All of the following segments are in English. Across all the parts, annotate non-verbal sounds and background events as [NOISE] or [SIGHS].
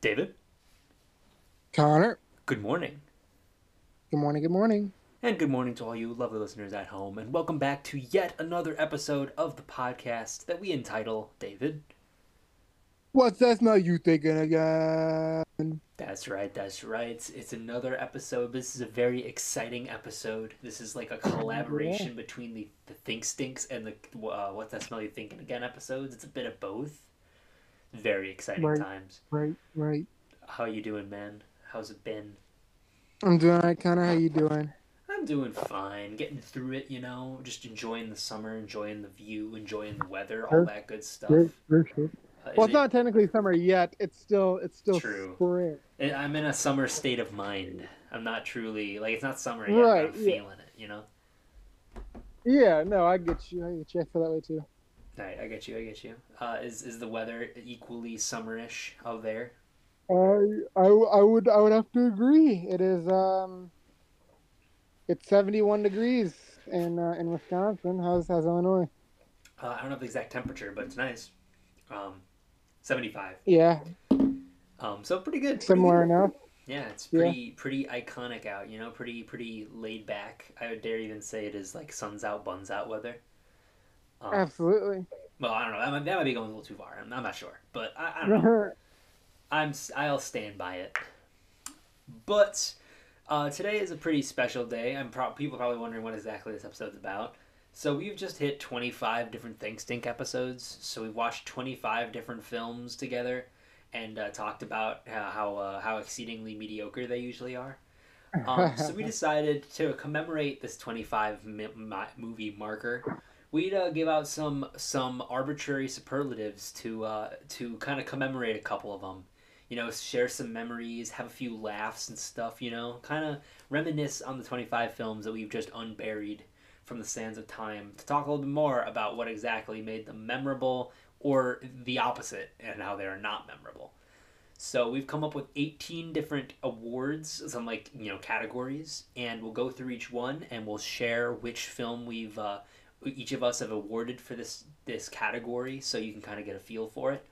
David, Connor, good morning. good morning, good morning. And good morning to all you lovely listeners at home, and welcome back to yet another episode of the podcast that we entitle David. What's that smell you thinking again? That's right, that's right. It's, it's another episode. This is a very exciting episode. This is like a collaboration between the, the Think Stinks and the uh, What's That Smell You Thinking Again episodes. It's a bit of both. Very exciting Right. times. Right, right. How you doing, man? How's it been? I'm doing alright, Connor. How you doing? I'm doing fine, getting through it, you know, just enjoying the summer, enjoying the view, enjoying the weather, all that good stuff. Sure, sure, sure. Well, it's not technically summer yet. It's still, it's still True. spring. it- I'm in a summer state of mind. I'm not truly like it's not summer yet. Right, I'm yeah. feeling it, you know. Yeah, no, I get you. I get you. I feel that way too. All right, I get you. I get you. Uh, is is the weather equally summerish out there? I, I, I would, I would have to agree. It is, um, it's 71 degrees in uh, in Wisconsin. How's how's Illinois? Uh, I don't know the exact temperature, but it's nice. Um, 75. Yeah, Um, so pretty good. pretty similar good. enough. Yeah, it's Yeah. pretty pretty iconic out. You know, pretty pretty laid back. I would dare even say it is like suns out, buns out weather. Um, Absolutely. well, I don't know. That might, that might be going a little too far. I'm, I'm not sure, but I, I don't know. [LAUGHS] I'm I'll stand by it. But uh, today is a pretty special day. I'm pro- people are probably wondering what exactly this episode's about. So we've just hit 25 different Think Stink episodes. So we've watched 25 different films together and uh, talked about how how, uh, how exceedingly mediocre they usually are. Um, so we [LAUGHS] decided to commemorate this 25 mi- movie marker. We'd uh, give out some some arbitrary superlatives to uh, to kind of commemorate a couple of them. You know, share some memories, have a few laughs and stuff. You know, kind of reminisce on the 25 films that we've just unburied from the sands of time. To talk a little bit more about what exactly made them memorable, or the opposite, and how they are not memorable. So we've come up with 18 different awards, some like you know categories, and we'll go through each one and we'll share which film we've uh, each of us have awarded for this this category, so you can kind of get a feel for it.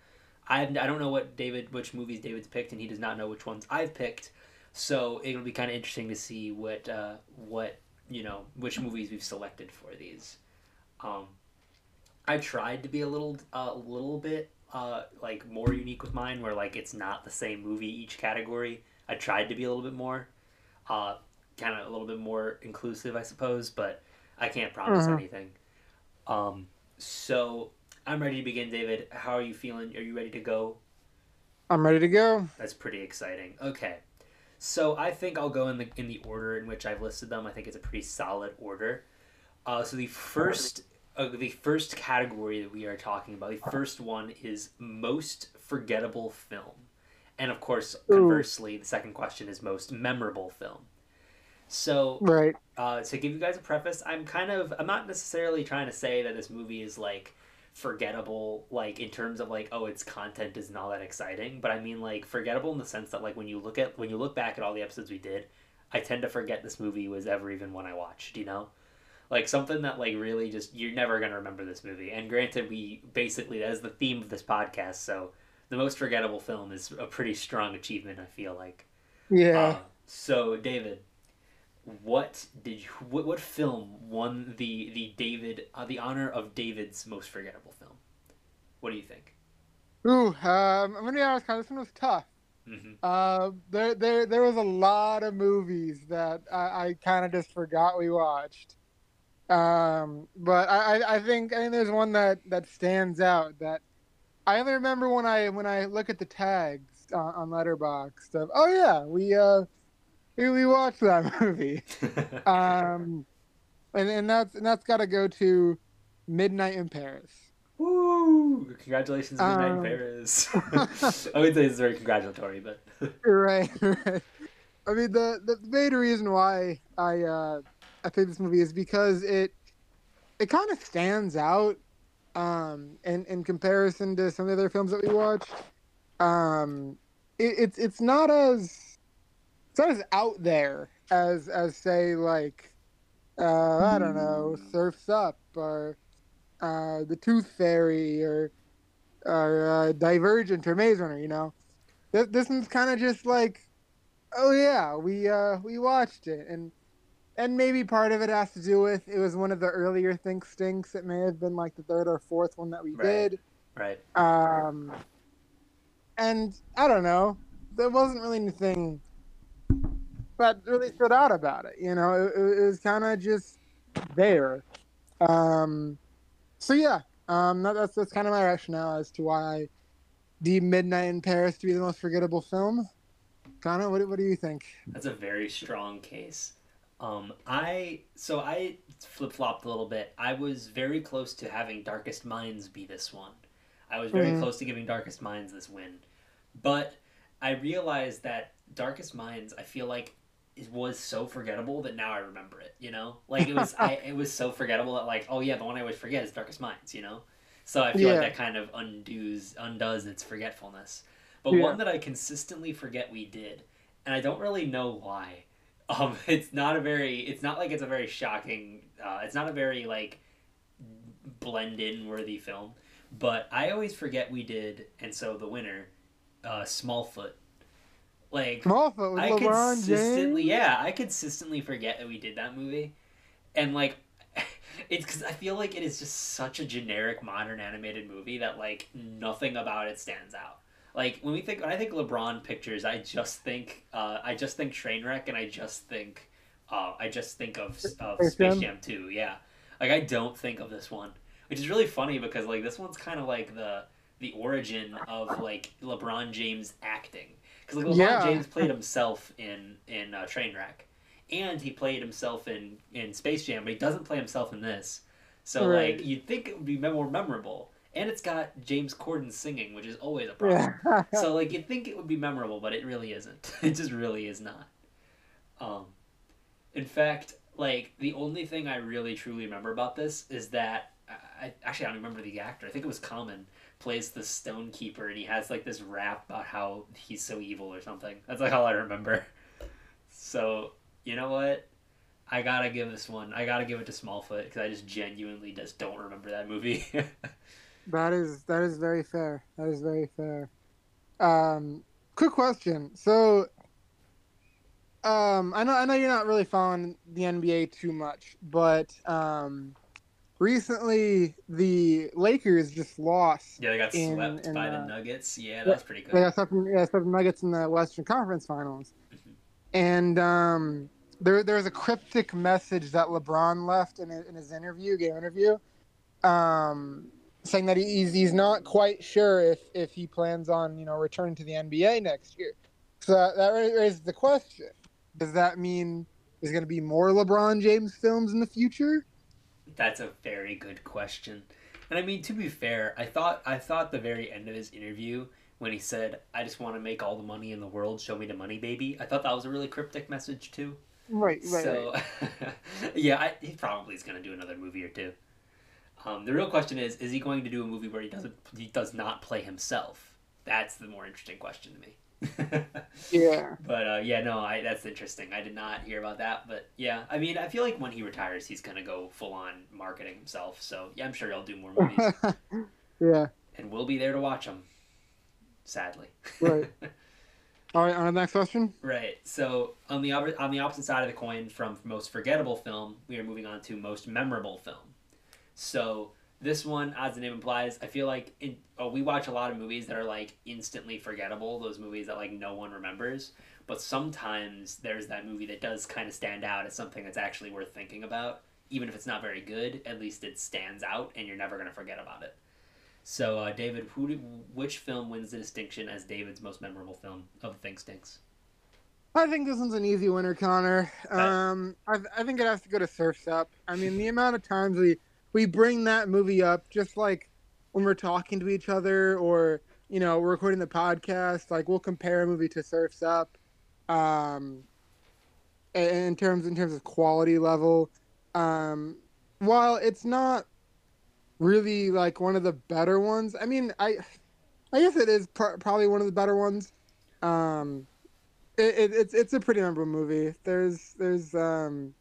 I I don't know what David which movies David's picked, and he does not know which ones I've picked. So it'll be kind of interesting to see what uh, what you know which movies we've selected for these. Um, I tried to be a little a little bit uh, like more unique with mine, where like it's not the same movie each category. I tried to be a little bit more, uh, kind of a little bit more inclusive, I suppose, but I can't promise Mhm. anything. Um, so I'm ready to begin, David. How are you feeling? Are you ready to go? I'm ready to go. That's pretty exciting. Okay, so I think I'll go in the in the order in which I've listed them. I think it's a pretty solid order. Uh, so the first uh, the first category that we are talking about, the first one is most forgettable film, and of course, conversely, the second question is most memorable film. So Right. uh, to give you guys a preface, I'm kind of I'm not necessarily trying to say that this movie is like forgettable, like in terms of like oh its content isn't all that exciting, but I mean like forgettable in the sense that like when you look at when you look back at all the episodes we did, I tend to forget this movie was ever even one I watched. You know, like something that like really just you're never gonna remember this movie. And granted, we basically that is the theme of this podcast, so the most forgettable film is a pretty strong achievement. I feel like. Yeah. Uh, so David, what did you what, what film won the the David uh, the honor of David's most forgettable film? What do you think? Ooh, um, I'm gonna be honest, this one was tough. hmm Uh, there, there, there was a lot of movies that I, I kind of just forgot we watched. Um, but I, I, I think, I think there's one that that stands out that I only remember when I when I look at the tags on, on Letterboxd of, oh yeah, we uh, we, watched that [LAUGHS] movie. Um, and and that's and that's got to go to Midnight in Paris. Woo! Congratulations, Midnight in Um, Paris. [LAUGHS] [LAUGHS] I would say it's very congratulatory, but right, right. I mean, the the main reason why I uh, I think this movie is because it it kind of stands out um, in in comparison to some of the other films that we watched. Um, it, it's it's not as it's not as out there as as say like uh, I don't know Surfs Up or uh, the Tooth Fairy or or uh, Divergent or Maze Runner. You know, this this one's kind of just like, oh yeah, we uh, we watched it, and and maybe part of it has to do with it was one of the earlier Think Stinks. It may have been like the third or fourth one that we Right. did. Right. Um, and I don't know, there wasn't really anything that really stood out about it. You know, it, it was kind of just there. Um, so yeah, um, that, that's that's kind of my rationale as to why deem Midnight in Paris to be the most forgettable film. Connor, what, do- what do you think? That's a very strong case. Um, I so I flip flopped a little bit. I was very close to having Darkest Minds be this one. I was very Mhm. close to giving Darkest Minds this win, but I realized that Darkest Minds. I feel like it was so forgettable that now I remember it. You know, like it was. I [LAUGHS] it was so forgettable that like oh yeah, the one I always forget is Darkest Minds. You know, so I feel Yeah. like that kind of undoes undoes its forgetfulness. But Yeah. one that I consistently forget we did, and I don't really know why. [LAUGHS] Um, it's not a very. It's not like it's a very shocking. Uh, it's not a very like blend in worthy film. But I always forget we did, and so the winner, uh, Smallfoot. Like with I LeBron consistently, James. yeah, I consistently forget that we did that movie, and like, [LAUGHS] it's because I feel like it is just such a generic modern animated movie that like nothing about it stands out. Like when we think, when I think LeBron pictures, I just think, uh, I just think Trainwreck, and I just think, uh, I just think of of Space Space Jam? Jam Two. Yeah, like I don't think of this one, which is really funny because like this one's kind of like the the origin of like LeBron James acting because like LeBron Yeah. James played himself in in uh, Trainwreck, and he played himself in in Space Jam, but he doesn't play himself in this. So Right. like you'd think it would be more memorable, and it's got James Corden singing, which is always a problem. Yeah. so like you'd think it would be memorable, but it really isn't. [LAUGHS] It just really is not. Um, in fact, like the only thing I really truly remember about this is that I, I actually I don't remember the actor. I think it was Common plays the Stone Keeper, and he has like this rap about how he's so evil or something. That's like all I remember. So you know what? I gotta give this one. I gotta give it to Smallfoot because I just genuinely just don't remember that movie. [LAUGHS] That is that is very fair. That is very fair. Um, quick question. So, um, I know I know you're not really following the NBA too much, but um, recently the Lakers just lost. yeah, they got In- swept in, by the uh, Nuggets. Yeah, that's pretty good. They got swept, yeah, swept the Nuggets in the Western Conference Finals, Mhm. and um, there there was a cryptic message that LeBron left in, in his interview, game interview, um, saying that he's he's not quite sure if if he plans on you know returning to the NBA next year. So that, that raises the question: Does that mean there's going to be more LeBron James films in the future? That's a very good question. And I mean, to be fair, I thought I thought the very end of his interview when he said, "I just want to make all the money in the world. Show me the money, baby." I thought that was a really cryptic message too. Right, right, so, [LAUGHS] yeah, I, he probably is going to do another movie or two. Um, the real question is: Is he going to do a movie where he doesn't he does not play himself? That's the more interesting question to me. Yeah. [LAUGHS] But uh, yeah, no, I, that's interesting. I did not hear about that, but yeah, I mean, I feel like when he retires, he's gonna go full on marketing himself. So yeah, I'm sure he'll do more movies, [LAUGHS] yeah. and we'll be there to watch them. Sadly. Right. [LAUGHS] All right. On the next question. Right. So on the on the opposite side of the coin from most forgettable film, we are moving on to most memorable film. So this one, as the name implies, I feel like in, oh, we watch a lot of movies that are like instantly forgettable. Those movies that like no one remembers. But sometimes there's that movie that does kind of stand out as something that's actually worth thinking about. Even if it's not very good, at least it stands out, and you're never gonna forget about it. So, uh, David, who which film wins the distinction as David's most memorable film of the Think Stinks? I think this one's an easy winner, Connor. Um, I, I think it has to go to Surfs Up. I mean, the amount of times we we bring that movie up, just like when we're talking to each other, or you know, we're recording the podcast. Like we'll compare a movie to Surfs Up, um, in terms in terms of quality level. Um, while it's not really like one of the better ones, I mean, I I guess it is pr- probably one of the better ones. Um, it, it, it's it's a pretty memorable movie. There's there's um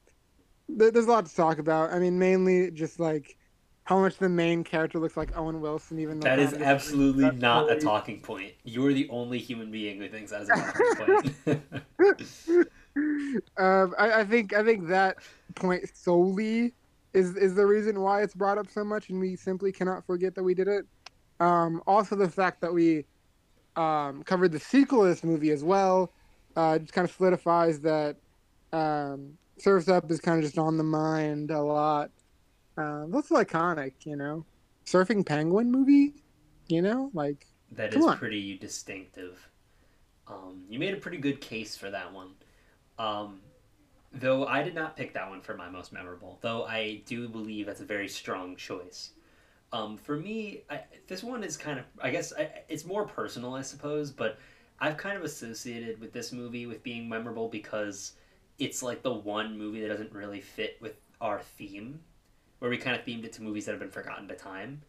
there's a lot to talk about. I mean, mainly just like how much the main character looks like Owen Wilson, even though that is absolutely not a talking point. You are the only human being who thinks that is a talking [LAUGHS] point. [LAUGHS] um, I, I, think I think that point solely is is the reason why it's brought up so much, and we simply cannot forget that we did it. Um, also, the fact that we um, covered the sequel of this movie as well uh, just kind of solidifies that um, Surfs Up is kind of just on the mind a lot. Uh, that's iconic, you know. Surfing Penguin movie, you know, like that is on. pretty distinctive. Um, you made a pretty good case for that one. Um, though I did not pick that one for my most memorable, though I do believe that's a very strong choice. Um, for me, I, this one is kind of, I guess, I, it's more personal, I suppose, but I've kind of associated with this movie with being memorable because it's like the one movie that doesn't really fit with our theme, where we kind of themed it to movies that have been forgotten to time.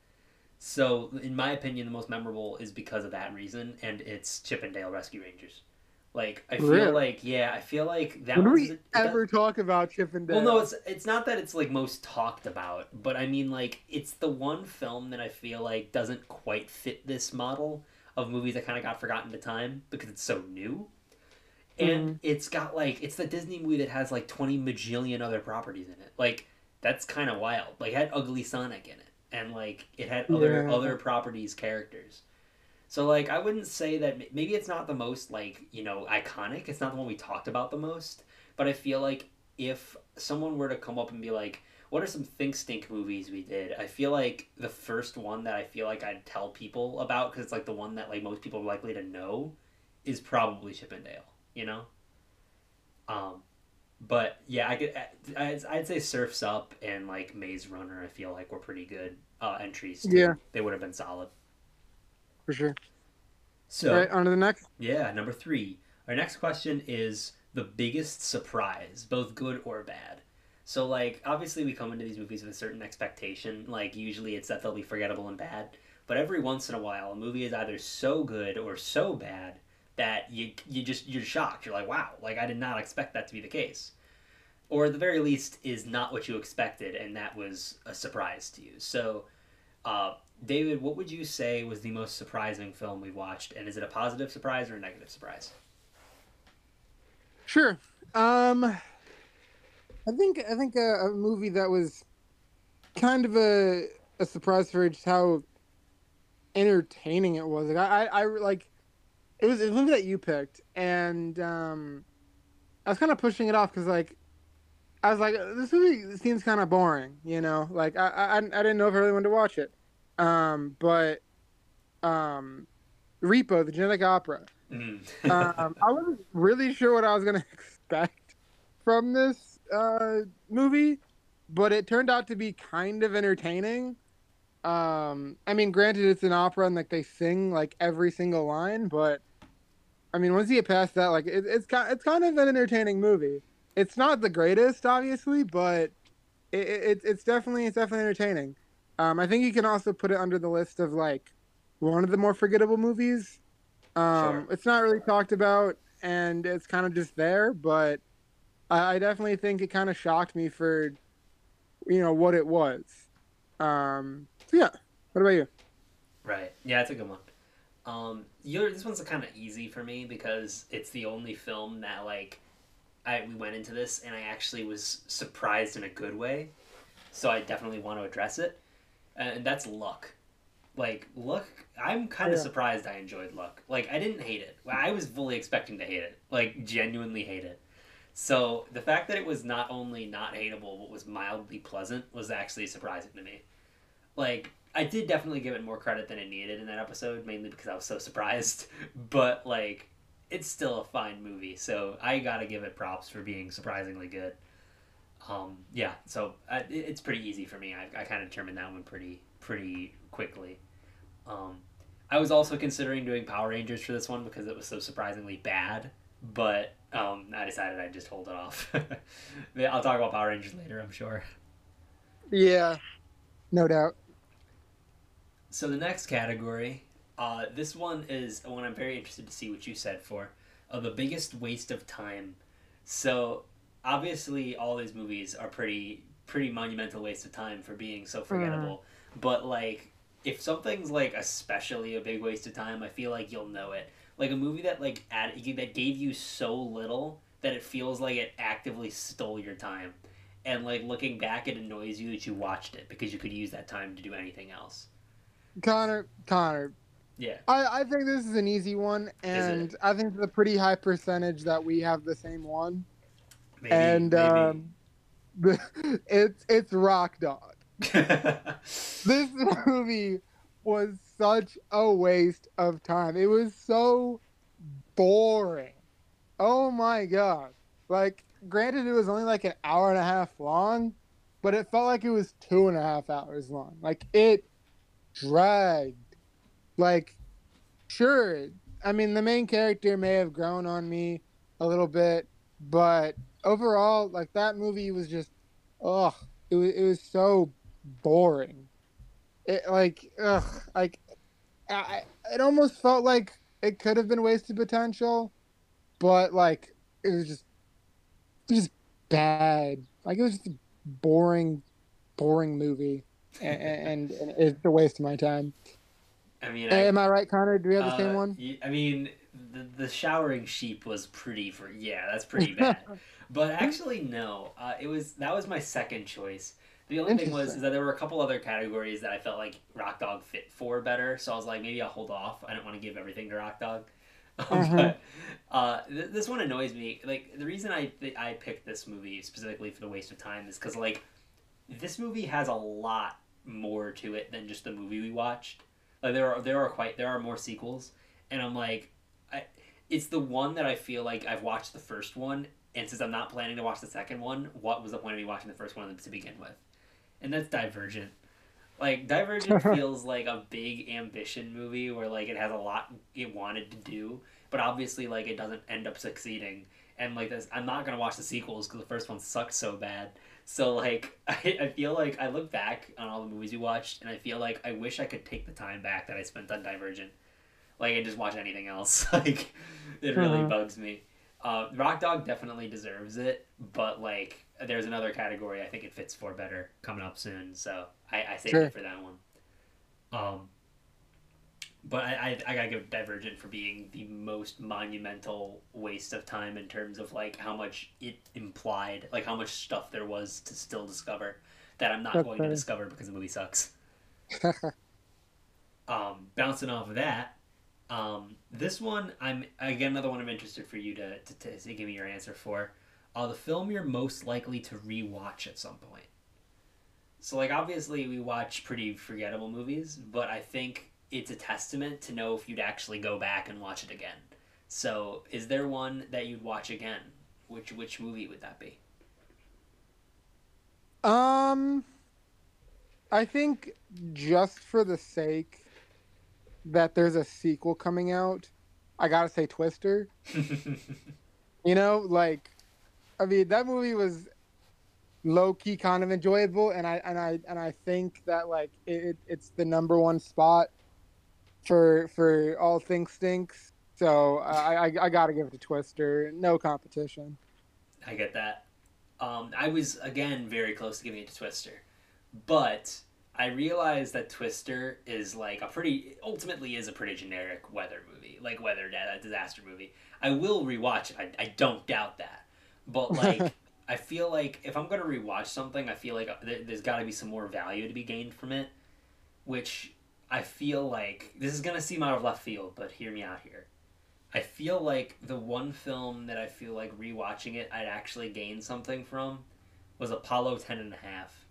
So, in my opinion, the most memorable is because of that reason, and it's Chip 'n Dale Rescue Rangers. Like I feel really? like yeah, I feel like that. When we ever that, talk about Chippendale? Dale? Well, no, it's it's not that it's like most talked about, but I mean like it's the one film that I feel like doesn't quite fit this model of movies that kind of got forgotten to time because it's so new. And mm. it's got like it's the Disney movie that has like twenty majillion other properties in it. Like that's kind of wild. Like it had Ugly Sonic in it, and like it had other yeah. other properties characters. So like I wouldn't say that maybe it's not the most like you know iconic. It's not the one we talked about the most. But I feel like if someone were to come up and be like, what are some think stink movies we did i feel like the first one that i feel like i'd tell people about because it's like the one that like most people are likely to know is probably chip 'n dale you know? Um but yeah i could I'd, I'd say surfs up and like maze runner i feel like were pretty good uh entries. Too. yeah. they would have been solid. For sure. So right on to the next. Yeah number three. Our next question is the biggest surprise both good or bad. So like obviously we come into these movies with a certain expectation. Like usually it's that they'll be forgettable and bad. But every once in a while a movie is either so good or so bad that you you just you're shocked. You're like, wow, like I did not expect that to be the case. Or at the very least is not what you expected and that was a surprise to you. So uh, David, what would you say was the most surprising film we watched? And is it a positive surprise or a negative surprise? Sure. Um I think I think a, a movie that was kind of a a surprise for just how entertaining it was. Like I, I, I like it was, a movie that you picked, and um, I was kind of pushing it off because like I was like, this movie seems kind of boring, you know. Like I, I, I didn't know if I really wanted to watch it, um, but um, Repo, the Genetic Opera. Mm. [LAUGHS] um, I wasn't really sure what I was gonna [LAUGHS] expect from this uh, movie, but it turned out to be kind of entertaining. Um, I mean, granted, it's an opera and like they sing like every single line, but I mean, once you get past that, like it, it's kind it's kind of an entertaining movie. It's not the greatest, obviously, but it, it it's definitely it's definitely entertaining. Um, I think you can also put it under the list of like one of the more forgettable movies. Um, sure. It's not really talked about, and it's kind of just there, but I, I definitely think it kind of shocked me for, you know, what it was. Um, yeah. What about you? Right. Yeah, it's a good one. Um, you're, this one's kind of easy for me because it's the only film that like I we went into this and I actually was surprised in a good way. So I definitely want to address it, and that's Luck. Like Luck, I'm kind of yeah. surprised I enjoyed Luck. Like I didn't hate it. I was fully expecting to hate it. Like genuinely hate it. So the fact that it was not only not hateable but was mildly pleasant was actually surprising to me. Like I did definitely give it more credit than it needed in that episode, mainly because I was so surprised. [LAUGHS] But like, it's still a fine movie, so I gotta give it props for being surprisingly good. Um, yeah, so I, it's pretty easy for me. I, I kind of determined that one pretty pretty quickly. Um, I was also considering doing Power Rangers for this one because it was so surprisingly bad, but um, I decided I'd just hold it off. [LAUGHS] I'll talk about Power Rangers later, I'm sure. Yeah, no doubt. So the next category, uh, this one is one I'm very interested to see what you said for, uh, the biggest waste of time. So obviously, all these movies are pretty pretty monumental waste of time for being so forgettable. Mm. But like, if something's like especially a big waste of time, I feel like you'll know it. Like a movie that like add, that gave you so little that it feels like it actively stole your time, and like looking back, it annoys you that you watched it because you could use that time to do anything else. Connor, Connor. Yeah. I, I think this is an easy one, and I think it's a pretty high percentage that we have the same one. Maybe, and maybe. Um, [LAUGHS] it's it's Rock Dog. [LAUGHS] this movie was such a waste of time. It was so boring. Oh my god. Like, granted, it was only like an hour and a half long, but it felt like it was two and a half hours long. Like, it dragged. Like, sure, I mean, the main character may have grown on me a little bit, but overall, like, that movie was just, ugh, it was, it was so boring. It, like, ugh, like, I, it almost felt like it could have been wasted potential, but like it was just, it was just bad. Like it was just a boring, boring movie, and, and, and it's a waste of my time. I mean, am I, I right, Connor? Do we have the uh, same one? I mean, the the showering sheep was pretty for yeah, that's pretty bad. [LAUGHS] but actually, no, uh, it was that was my second choice. The only thing was is that there were a couple other categories that I felt like Rock Dog fit for better. So I was like, maybe I'll hold off. I don't want to give everything to Rock Dog. [LAUGHS] Mm-hmm. but uh, th- this one annoys me. Like the reason I th- I picked this movie specifically for the waste of time is because like this movie has a lot more to it than just the movie we watched. Like there are there are quite there are more sequels, and I'm like, I, it's the one that I feel like I've watched the first one, and since I'm not planning to watch the second one, what was the point of me watching the first one to begin with? and that's Divergent. Like Divergent [LAUGHS] feels like a big ambition movie where like it has a lot it wanted to do, but obviously like it doesn't end up succeeding. And like this, I'm not gonna watch the sequels because the first one sucked so bad. So like [LAUGHS] I, I feel like I look back on all the movies we watched, and I feel like I wish I could take the time back that I spent on Divergent, like and just watch anything else. [LAUGHS] like it really uh-huh. bugs me. Uh, Rock Dog definitely deserves it, but like there's another category I think it fits for better coming up soon, so I, I saved sure. it for that one. Um, but I, I, I gotta give Divergent for being the most monumental waste of time in terms of like how much it implied, like how much stuff there was to still discover that I'm not That's going to discover because the movie sucks. [LAUGHS] um, bouncing off of that, um, this one I'm again another one I'm interested for you to, to, to, to give me your answer for uh, the film you're most likely to rewatch at some point. So, like, obviously, we watch pretty forgettable movies, but I think it's a testament to know if you'd actually go back and watch it again. So, is there one that you'd watch again? Which which movie would that be? Um, I think just for the sake that there's a sequel coming out, I gotta say Twister. [LAUGHS] you know, like I mean, that movie was low key kind of enjoyable, and I and I and I think that like it, it's the number one spot for for all Think Stinks. So I, I, I got to give it to Twister. No competition. I get that. Um, I was again very close to giving it to Twister, but I realized that Twister is like a pretty ultimately is a pretty generic weather movie, like weather disaster movie. I will rewatch it. I, I don't doubt that. But like, [LAUGHS] I feel like if I'm gonna rewatch something, I feel like uh, there's got to be some more value to be gained from it, which I feel like this is gonna seem out of left field, but hear me out here. I feel like the one film that I feel like rewatching it I'd actually gain something from was Apollo 10 and a half.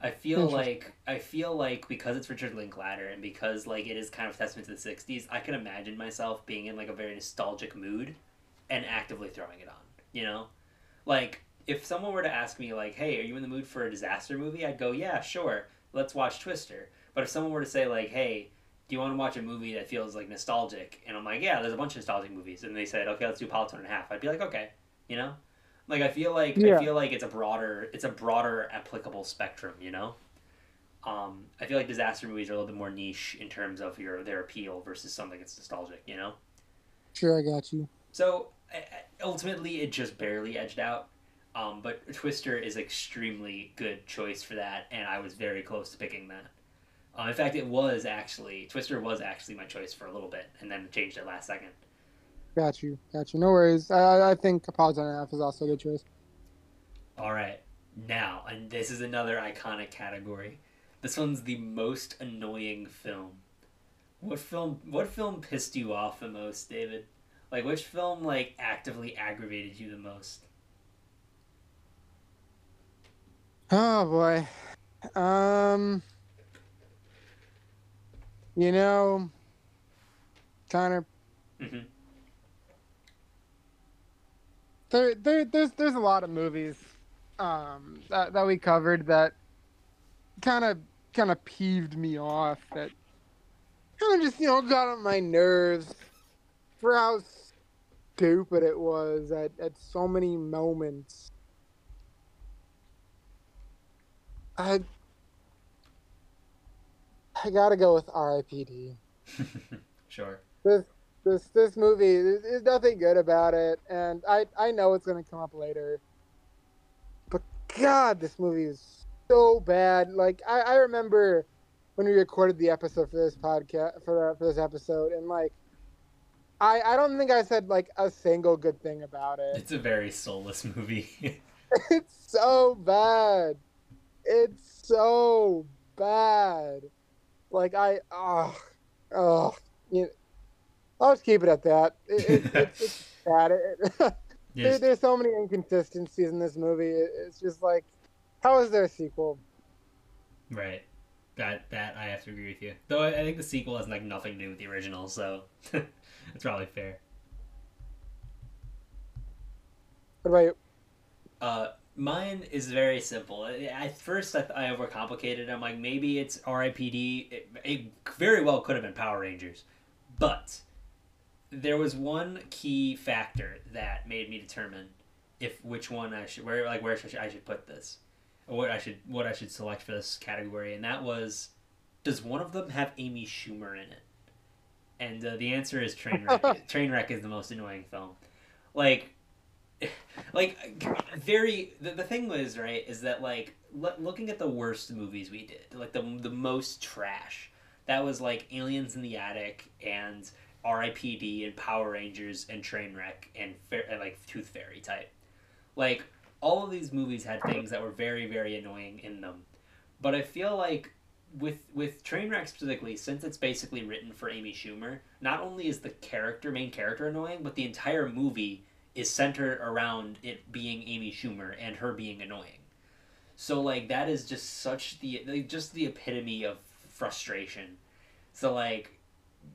I feel like I feel like because it's Richard Linklater and because like it is kind of testament to the 60s, I can imagine myself being in like a very nostalgic mood and actively throwing it on, you know? Like, if someone were to ask me, like, hey, are you in the mood for a disaster movie? I'd go, yeah, sure. Let's watch Twister. But if someone were to say, like, hey, do you want to watch a movie that feels like nostalgic? And I'm like, yeah, there's a bunch of nostalgic movies. And they said, okay, let's do Apollo and a half. I'd be like, okay, you know, like I feel like yeah. I feel like it's a broader, it's a broader applicable spectrum, you know. Um, I feel like disaster movies are a little bit more niche in terms of your their appeal versus something that's nostalgic, you know. Sure, I got you. So ultimately, it just barely edged out. Um, but Twister is extremely good choice for that, and I was very close to picking that. Um, in fact, it was actually Twister was actually my choice for a little bit, and then changed it last second. Got you, got you. No worries. I I think Apollo and a Half is also a good choice. All right, now, and this is another iconic category. This one's the most annoying film. What film? What film pissed you off the most, David? Like, which film like actively aggravated you the most? Oh boy. Um you know Connor mm-hmm. there, there there's there's a lot of movies um that, that we covered that kind of kind of peeved me off that kind of just you know got on my nerves for how stupid it was at, at so many moments I I gotta go with R.I.P.D. [LAUGHS] sure. This this this movie there's nothing good about it, and I I know it's gonna come up later. But God, this movie is so bad. Like I, I remember when we recorded the episode for this podcast for for this episode, and like I I don't think I said like a single good thing about it. It's a very soulless movie. [LAUGHS] [LAUGHS] it's so bad. It's so bad. Like I, oh, oh, you know, I'll just keep it at that. It, it, [LAUGHS] it's, it's bad. It, [LAUGHS] there, there's so many inconsistencies in this movie. it's just like, how is there a sequel? Right. That that I have to agree with you. Though I, I think the sequel has like nothing to do with the original, so [LAUGHS] it's probably fair. What about you? Uh, Mine is very simple. At first, I, I overcomplicated. It. I'm like, maybe it's R.I.P.D. It, it very well could have been Power Rangers, but there was one key factor that made me determine if which one I should where like where should I should put this, or what I should what I should select for this category, and that was, does one of them have Amy Schumer in it? And uh, the answer is Trainwreck. [LAUGHS] Trainwreck is the most annoying film. Like like very the, the thing was right is that like looking at the worst movies we did like the, the most trash that was like aliens in the attic and ripd and power rangers and trainwreck and, and like tooth fairy type. Like all of these movies had things that were very very annoying in them. But i feel like with with trainwreck specifically since it's basically written for amy schumer not only is the character main character annoying but the entire movie is centered around it being Amy Schumer and her being annoying. So like that is just such the like, just the epitome of frustration. So like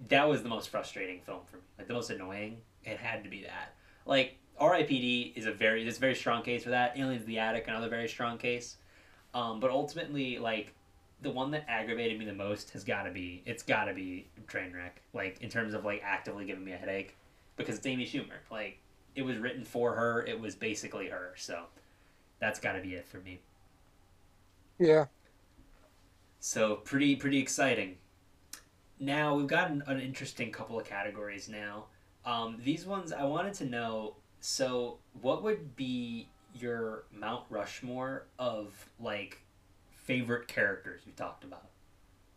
that was the most frustrating film for me. Like the most annoying. It had to be that. Like R.I.P.D. is a very this very strong case for that. Aliens the Attic another very strong case. Um, but ultimately like the one that aggravated me the most has got to be it's got to be Trainwreck. Like in terms of like actively giving me a headache because it's Amy Schumer. Like it was written for her. It was basically her. So that's got to be it for me. Yeah. So pretty pretty exciting. Now we've got an, an interesting couple of categories now. Um, these ones I wanted to know. So what would be your Mount Rushmore of like favorite characters we talked about?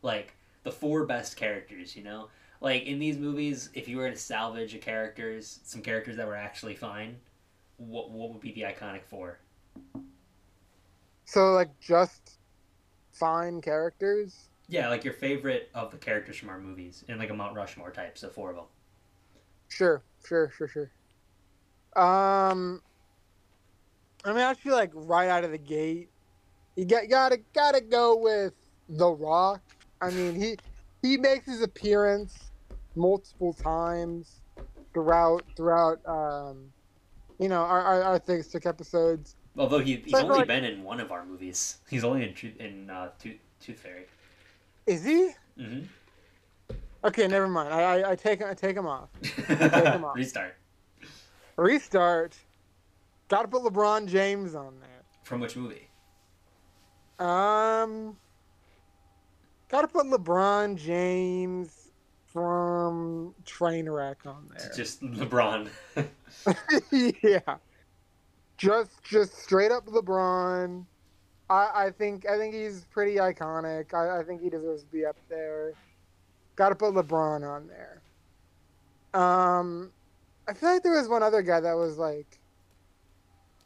Like the four best characters, you know? Like in these movies, if you were to salvage a characters, some characters that were actually fine, what what would be the iconic four? So like just fine characters. Yeah, like your favorite of the characters from our movies, in like a Mount Rushmore type, so four of them. Sure, sure, sure, sure. Um, I mean, I feel like right out of the gate, you got gotta gotta go with The Rock. I mean, he he makes his appearance multiple times throughout throughout um, you know our, our, our Think Stink episodes. Although he, he's only like, been in one of our movies. [LAUGHS] He's only in in uh, Tooth, Tooth Fairy. Is he? Mm-hmm. Okay, never mind. I, I, I take I take him off. [LAUGHS] I take him off. Restart. Restart. Got to put LeBron James on there. From which movie? Um. Got to put LeBron James from Trainwreck on there. Just LeBron. [LAUGHS] yeah. Just just straight up LeBron. I, I think I think he's pretty iconic. I, I think he deserves to be up there. Got to put LeBron on there. Um, I feel like there was one other guy that was like,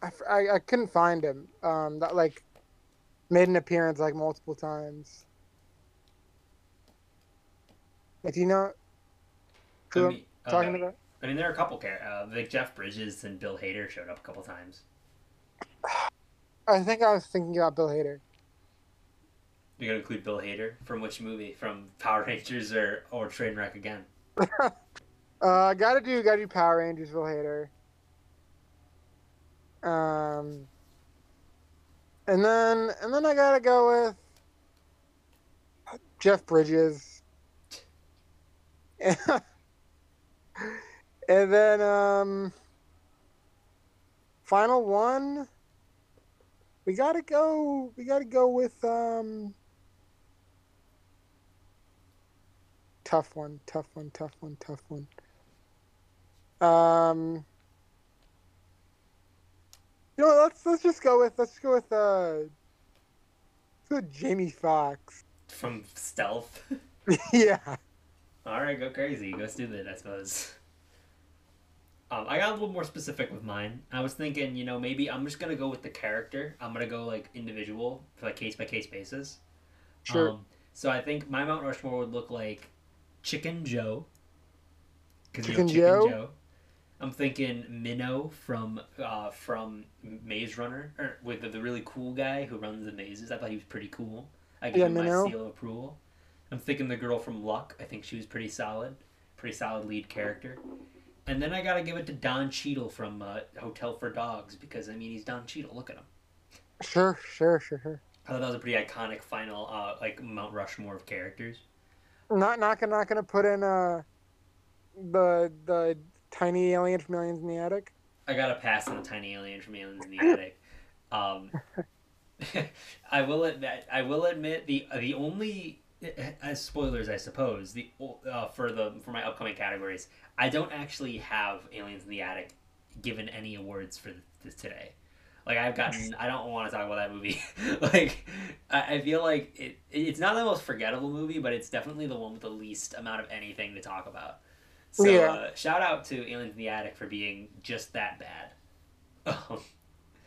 I, I, I couldn't find him. Um, that like made an appearance like multiple times. Do you know who I mean, I'm talking uh, about? I mean, there are a couple characters. Uh, like Jeff Bridges and Bill Hader showed up a couple times. [SIGHS] I think I was thinking about Bill Hader. You're gonna include Bill Hader from which movie? From Power Rangers or or Trainwreck again? [LAUGHS] uh, gotta do gotta do Power Rangers. Bill Hader. Um, and then and then I gotta go with Jeff Bridges. [LAUGHS] and then um, final one. We gotta go. We gotta go with um. Tough one. Tough one. Tough one. Tough one. Um. You know, let's let's just go with let's go with uh. Let's go Jamie Foxx from Stealth. [LAUGHS] yeah. All right, go crazy, go stupid, I suppose. Um, I got a little more specific with mine. I was thinking, you know, maybe I'm just gonna go with the character. I'm gonna go like individual, for like case by case basis. Sure. Um, so I think my Mount Rushmore would look like Chicken Joe. Chicken, you know, Chicken Joe? Joe. I'm thinking Minho from uh, from Maze Runner, or with the, the, really cool guy who runs the mazes. I thought he was pretty cool. I give yeah, him Minho. my seal of approval. I'm thinking the girl from Luck. I think she was pretty solid, pretty solid lead character. And then I gotta give it to Don Cheadle from uh, Hotel for Dogs because I mean he's Don Cheadle. Look at him. Sure, sure, sure, sure. I thought that was a pretty iconic final, uh, like Mount Rushmore of characters. Not not gonna not gonna put in uh the the tiny alien from Aliens in the Attic. I gotta pass on the tiny alien from Aliens in the Attic. Um, [LAUGHS] I will admit I will admit the the only as spoilers, I suppose, the uh, for the for my upcoming categories, I don't actually have Aliens in the Attic given any awards for this today. Like I've gotten, I don't want to talk about that movie. [LAUGHS] like I, I feel like it, it's not the most forgettable movie, but it's definitely the one with the least amount of anything to talk about. So yeah. uh, shout out to Aliens in the Attic for being just that bad.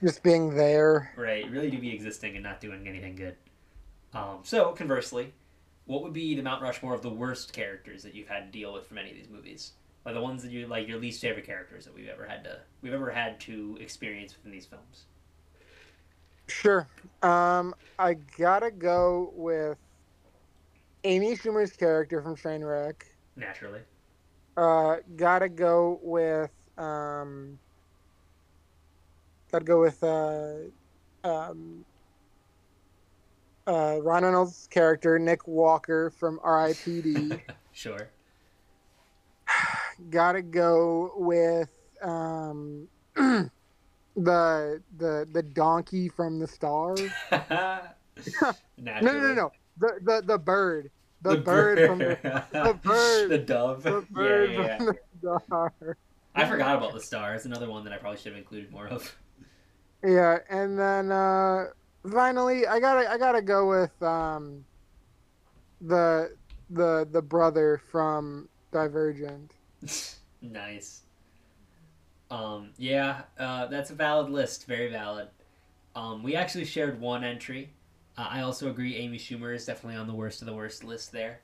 just being there. Right, really do be existing and not doing anything good. Um, so conversely, what would be the Mount Rushmore of the worst characters that you've had to deal with from any of these movies? Like the ones that you like your least favorite characters that we've ever had to we've ever had to experience within these films. Sure. Um, I gotta go with Amy Schumer's character from Trainwreck. Naturally. Uh, gotta go with um. Gotta go with uh, um, uh, Ryan Reynolds' character, Nick Walker from R.I.P.D. [LAUGHS] sure. [SIGHS] Gotta go with um, [CLEARS THROAT] the the the donkey from the star. [LAUGHS] no, no, no, no. The the the bird. The, the bird, bird, from the, the bird. the dove. The bird yeah, yeah, yeah. from the star. I forgot about the star. It's another one that I probably should have included more of. Yeah, and then uh, finally, I gotta I gotta go with um, the the the brother from Divergent. [LAUGHS] nice. Um, yeah, uh, that's a valid list. Very valid. Um, we actually shared one entry. Uh, I also agree Amy Schumer is definitely on the worst of the worst list there.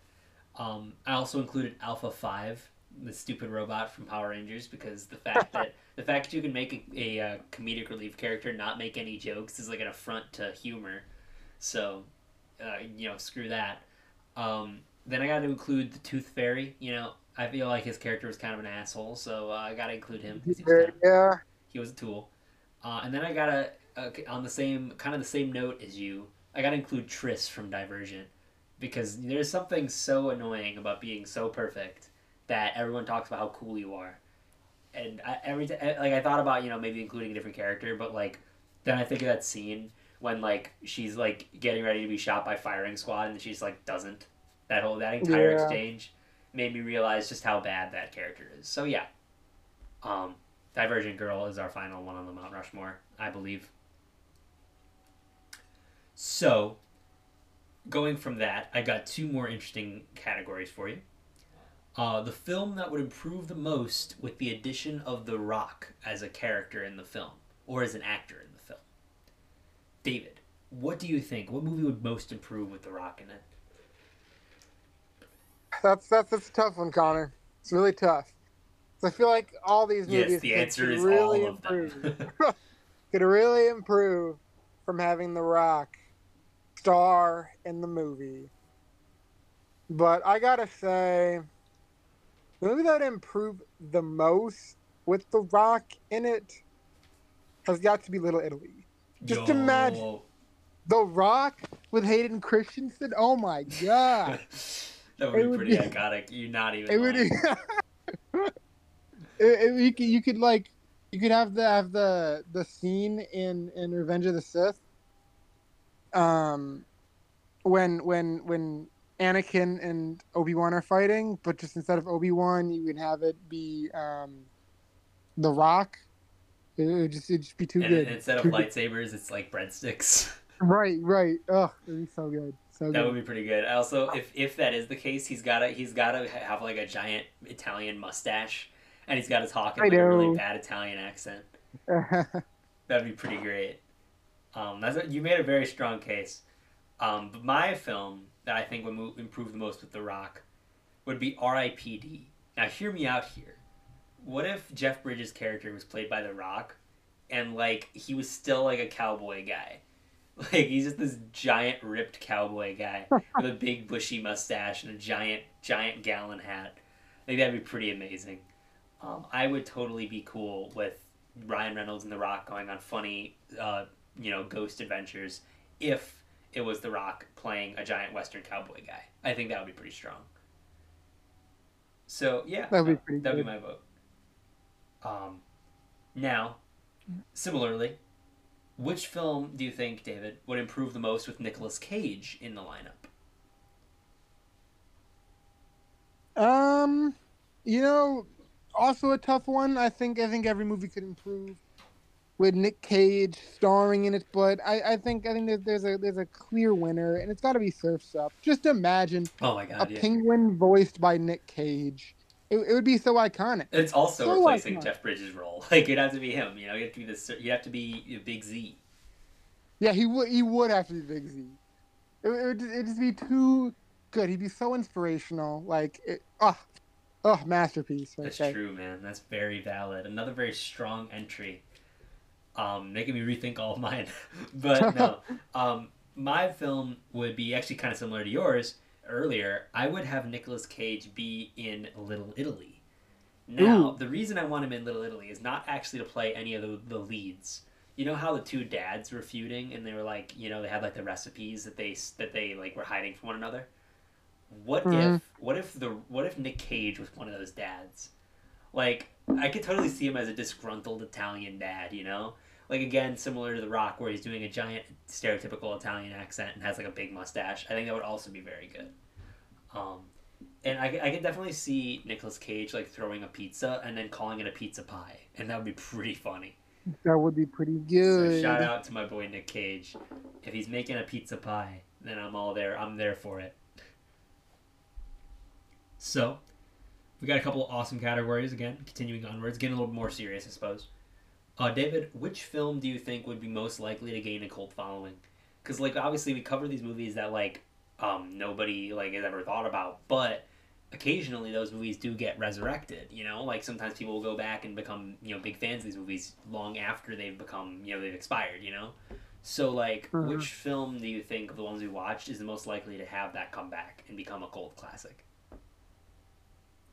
Um, I also included Alpha Five, the stupid robot from Power Rangers, because the fact that [LAUGHS] the fact that you can make a, a, uh, comedic relief character not make any jokes is like an affront to humor. So, uh, you know, screw that. Um, then I got to include the Tooth Fairy. You know, I feel like his character was kind of an asshole, so uh, I got to include him. He was, yeah. He was a tool. Uh, and then I got to, on the same, kind of the same note as you, I got to include Tris from Divergent. Because there's something so annoying about being so perfect that everyone talks about how cool you are and I, every time, like I thought about you know maybe including a different character, but like then I think of that scene when like she's like getting ready to be shot by firing squad and she's like doesn't. That whole that entire yeah. exchange made me realize just how bad that character is. So yeah, um, Divergent Girl is our final one on the Mount Rushmore, I believe. So, going from that, I got two more interesting categories for you. Uh, the film that would improve the most with the addition of The Rock as a character in the film, or as an actor in the film. David, what do you think? What movie would most improve with The Rock in it? That's that's, that's a tough one, Connor. It's really tough. So I feel like all these movies yes, the answer is really all of improve. them. [LAUGHS] [LAUGHS] could really improve from having The Rock star in the movie. But I gotta say, the movie that improved the most with The Rock in it has got to be Little Italy. Just Yo. imagine. The Rock with Hayden Christensen. Oh my god! [LAUGHS] that would It be would pretty be- iconic. You're not even. it would. [LAUGHS] it, it, you could you could like you could have the have the the scene in in Revenge of the Sith. Um, when when when Anakin and Obi Wan are fighting, but just instead of Obi Wan, you would have it be um, the Rock. It would just it'd just be too and, good. and instead of lightsabers, it's like breadsticks. [LAUGHS] Right, right. Oh, it'd be so good. So That good. would be pretty good. Also, if if that is the case, he's gotta he's gotta have like a giant Italian mustache, and he's gotta talk in like a really bad Italian accent. [LAUGHS] That'd be pretty great. Um, that's a, you made a very strong case. Um, but my film that I think would move, improve the most with The Rock would be R.I.P.D. Now, hear me out here. What if Jeff Bridges' character was played by The Rock, and like he was still like a cowboy guy? [LAUGHS] Like he's just this giant ripped cowboy guy with a big bushy mustache and a giant giant gallon hat. I think that'd be pretty amazing. Um, I would totally be cool with Ryan Reynolds and The Rock going on funny, uh, you know, ghost adventures if it was The Rock playing a giant Western cowboy guy. I think that would be pretty strong. So yeah, That'd be pretty that'd good. be my vote. Um, now, similarly, which film do you think, David, would improve the most with Nicolas Cage in the lineup? Um, you know, also a tough one. I think I think every movie could improve with Nick Cage starring in it, but I, I think I think there's, there's a there's a clear winner, and it's got to be Surf's Up. Just imagine Oh my a god, yeah. penguin voiced by Nick Cage. It, it would be so iconic. It's also So replacing iconic. Jeff Bridges' role. [LAUGHS] Like it'd have to be him. You know, you have to be this. You have to be Big Z. Yeah, he would he would have to be Big Z. It, it would it'd just be too good. He'd be so inspirational. Like, it, oh, oh, masterpiece. Right That's there. true, man. That's very valid. Another very strong entry. Um, making me rethink all of mine. [LAUGHS] but no, [LAUGHS] um, my film would be actually kind of similar to yours earlier. I would have Nicolas Cage be in Little Italy. Now, the reason I want him in Little Italy is not actually to play any of the, the leads. You know how the two dads were feuding, and they were like, you know, they had like the recipes that they that they like were hiding from one another. What Mhm. if what if the what if Nick Cage was one of those dads? Like I could totally see him as a disgruntled Italian dad, you know? Like again, similar to The Rock, where he's doing a giant stereotypical Italian accent and has like a big mustache. I think that would also be very good. Um, and I, I could definitely see Nicolas Cage like throwing a pizza and then calling it a pizza pie, and that would be [LAUGHS] pretty funny. That would be pretty So good. shout out to my boy Nick Cage. If he's making a pizza pie, then I'm all there. I'm there for it. So, we got a couple awesome categories again. Continuing onwards, getting a little more serious, I suppose. Uh, David, which film do you think would be most likely to gain a cult following? Because like obviously we cover these movies that like um, nobody like has ever thought about, but occasionally those movies do get resurrected. You know, like sometimes people will go back and become you know big fans of these movies long after they've become you know they've expired. You know, so like Mhm. which film do you think of the ones we watched is the most likely to have that come back and become a cult classic?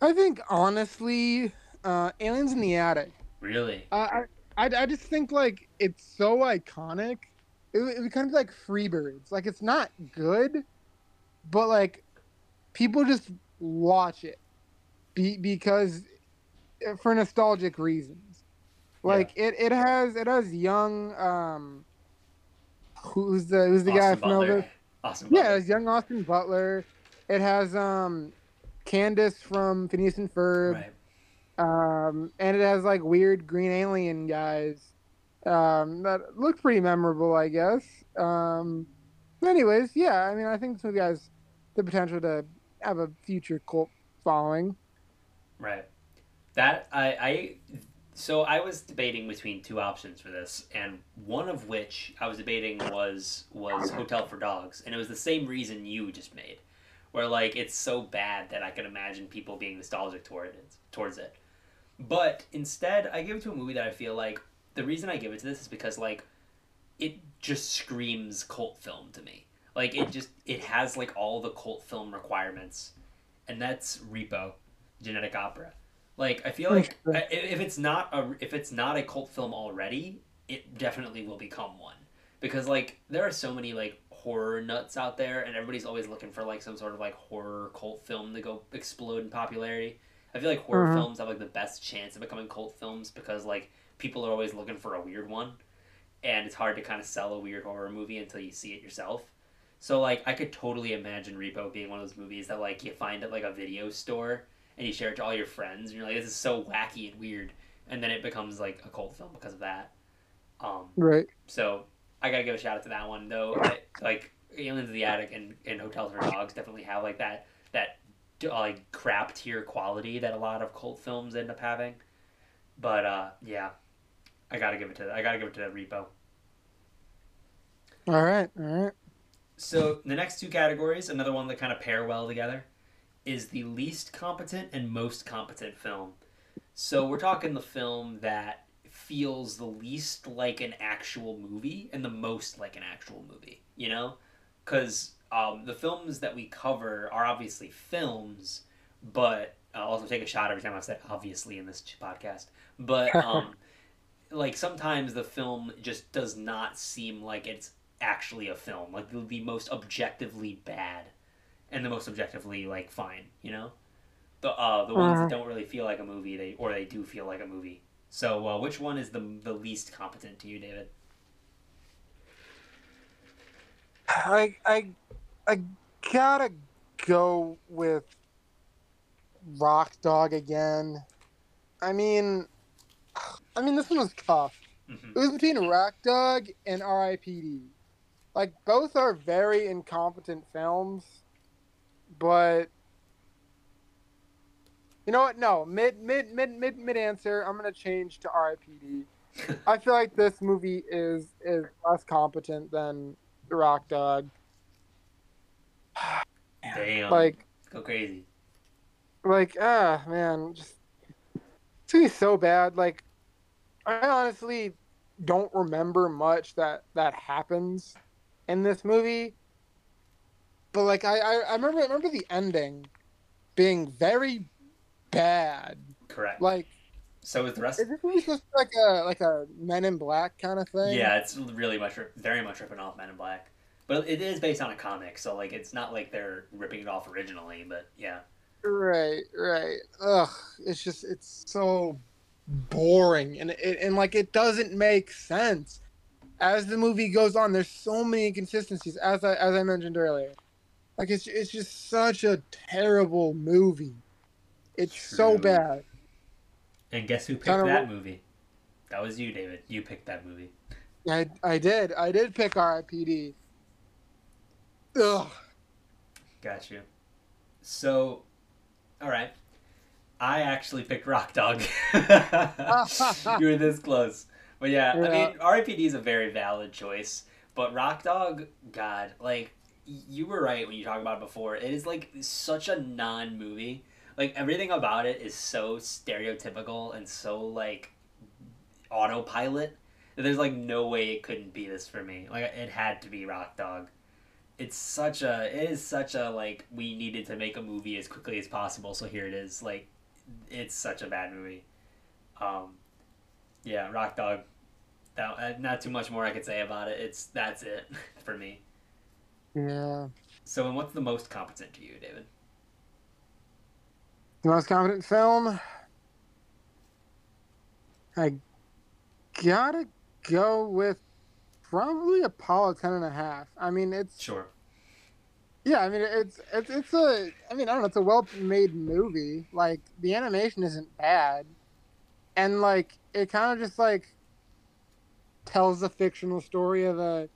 I think honestly, uh, Aliens in the Attic. Really? I, I, I I just think like it's so iconic. It, it would kind of be like Freebirds. Like it's not good, but like people just watch it be, because uh, for nostalgic reasons. Like it, it has it has young um who's the who's the guy from. Elvis? Austin Yeah, Butler. it's young Austin Butler. It has um Candace from Phineas and Ferb. Right. Um, and it has like weird green alien guys um, that look pretty memorable, I guess. Um, anyways, yeah, I mean, I think this movie has the potential to have a future cult following. Right. That I, I so I was debating between two options for this, and one of which I was debating was was Hotel for Dogs, and it was the same reason you just made, where like it's so bad that I can imagine people being nostalgic toward it, towards it. But instead, I give it to a movie that I feel like the reason I give it to this is because like it just screams cult film to me. Like it just it has like all the cult film requirements, and that's Repo, Genetic Opera. Like I feel like if it's not a if it's not a cult film already, it definitely will become one because like there are so many like horror nuts out there, and everybody's always looking for like some sort of like horror cult film to go explode in popularity. I feel like horror mm-hmm. films have like the best chance of becoming cult films because like people are always looking for a weird one, and it's hard to kind of sell a weird horror movie until you see it yourself. So like I could totally imagine Repo being one of those movies that like you find at like a video store and you share it to all your friends, and you're like, this is so wacky and weird, and then it becomes like a cult film because of that. Um, right. So I gotta give a shout out to that one though. like Aliens in the Attic and, and Hotels for Dogs definitely have like that that like crap tier quality that a lot of cult films end up having. But uh, yeah, I gotta give it to I gotta give it to that Repo. All right, all right. So the next two categories, another one that kind of pair well together is the least competent and most competent film. So we're talking the film that feels the least like an actual movie and the most like an actual movie, you know? Because um, the films that we cover are obviously films, but I'll also take a shot every time I said obviously in this podcast. But [LAUGHS] um, like sometimes the film just does not seem like it's actually a film, like the, the most objectively bad and the most objectively like fine. You know, the uh, the ones uh, that don't really feel like a movie, they or they do feel like a movie. So, uh, which one is the the least competent to you, David? I I I gotta go with Rock Dog again. I mean, I mean this one was tough. Mm-hmm. It was between Rock Dog and R.I.P.D. Like both are very incompetent films, but you know what? No, mid mid mid mid mid answer. I'm gonna change to R.I.P.D. [LAUGHS] I feel like this movie is is less competent than Rock Dog. Damn. Like go crazy. Like ah man, just it's gonna be so bad. Like I honestly don't remember much that that happens in this movie but like I, I, I remember I remember the ending being very bad. Correct. Like so is the rest. Is this movie just like a like a Men in Black kind of thing? Yeah, it's really much very much ripping off Men in Black, but it is based on a comic, so like it's not like they're ripping it off originally. But yeah. Right, right. Ugh, it's just it's so boring, and it and like it doesn't make sense as the movie goes on. There's so many inconsistencies, as I as I mentioned earlier. Like it's it's just such a terrible movie. It's True. so bad. And guess who picked that movie? That was you, David. You picked that movie. I I did. I did pick R.I.P.D. Ugh. Got you. So, all right. I actually picked Rock Dog. [LAUGHS] you were this close. But yeah, yeah. I mean, R.I.P.D. is a very valid choice. But Rock Dog, God, like you were right when you talked about it before. It is like such a non movie. Like everything about it is so stereotypical and so like autopilot there's like no way it couldn't be this for me. Like it had to be Rock Dog. It's such a it is such a like we needed to make a movie as quickly as possible, so here it is. Like it's such a bad movie. Um yeah, Rock Dog. That, uh, not too much more I could say about it. It's that's it [LAUGHS] for me. Yeah. So, and what's the most competent to you, David? The most competent film? I gotta go with probably Apollo 10 and a half. I mean, it's. Sure. Yeah, I mean it's it's it's a I mean I don't know it's a well made movie. Like the animation isn't bad, and like it kind of just like tells the fictional story of a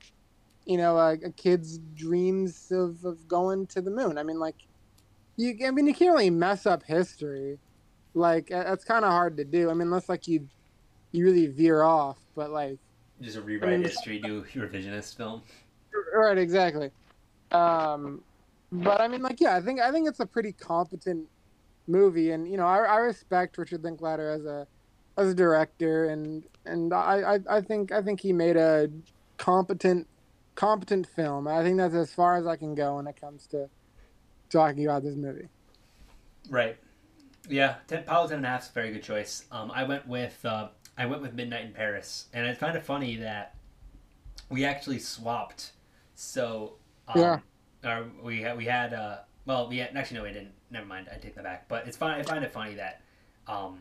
you know a, a, kid's dreams of, of going to the moon. I mean like you I mean you can't really mess up history. Like that's kind of hard to do. I mean unless like you you really veer off, but like just a rewrite I mean, history, do revisionist film. Right, exactly. Um, but I mean, like, yeah, I think I think it's a pretty competent movie, and you know, I, I respect Richard Linklater as a as a director, and and I, I, I think I think he made a competent competent film. I think that's as far as I can go when it comes to talking about this movie. Right. Yeah, ten, Apollo ten and a half is a very good choice. Um, I went with uh, I went with Midnight in Paris, and it's kind of funny that we actually swapped. So um, yeah, or we had we had uh, well we had, actually no we didn't. Never mind, I take that back. But it's fine. I find it funny that um,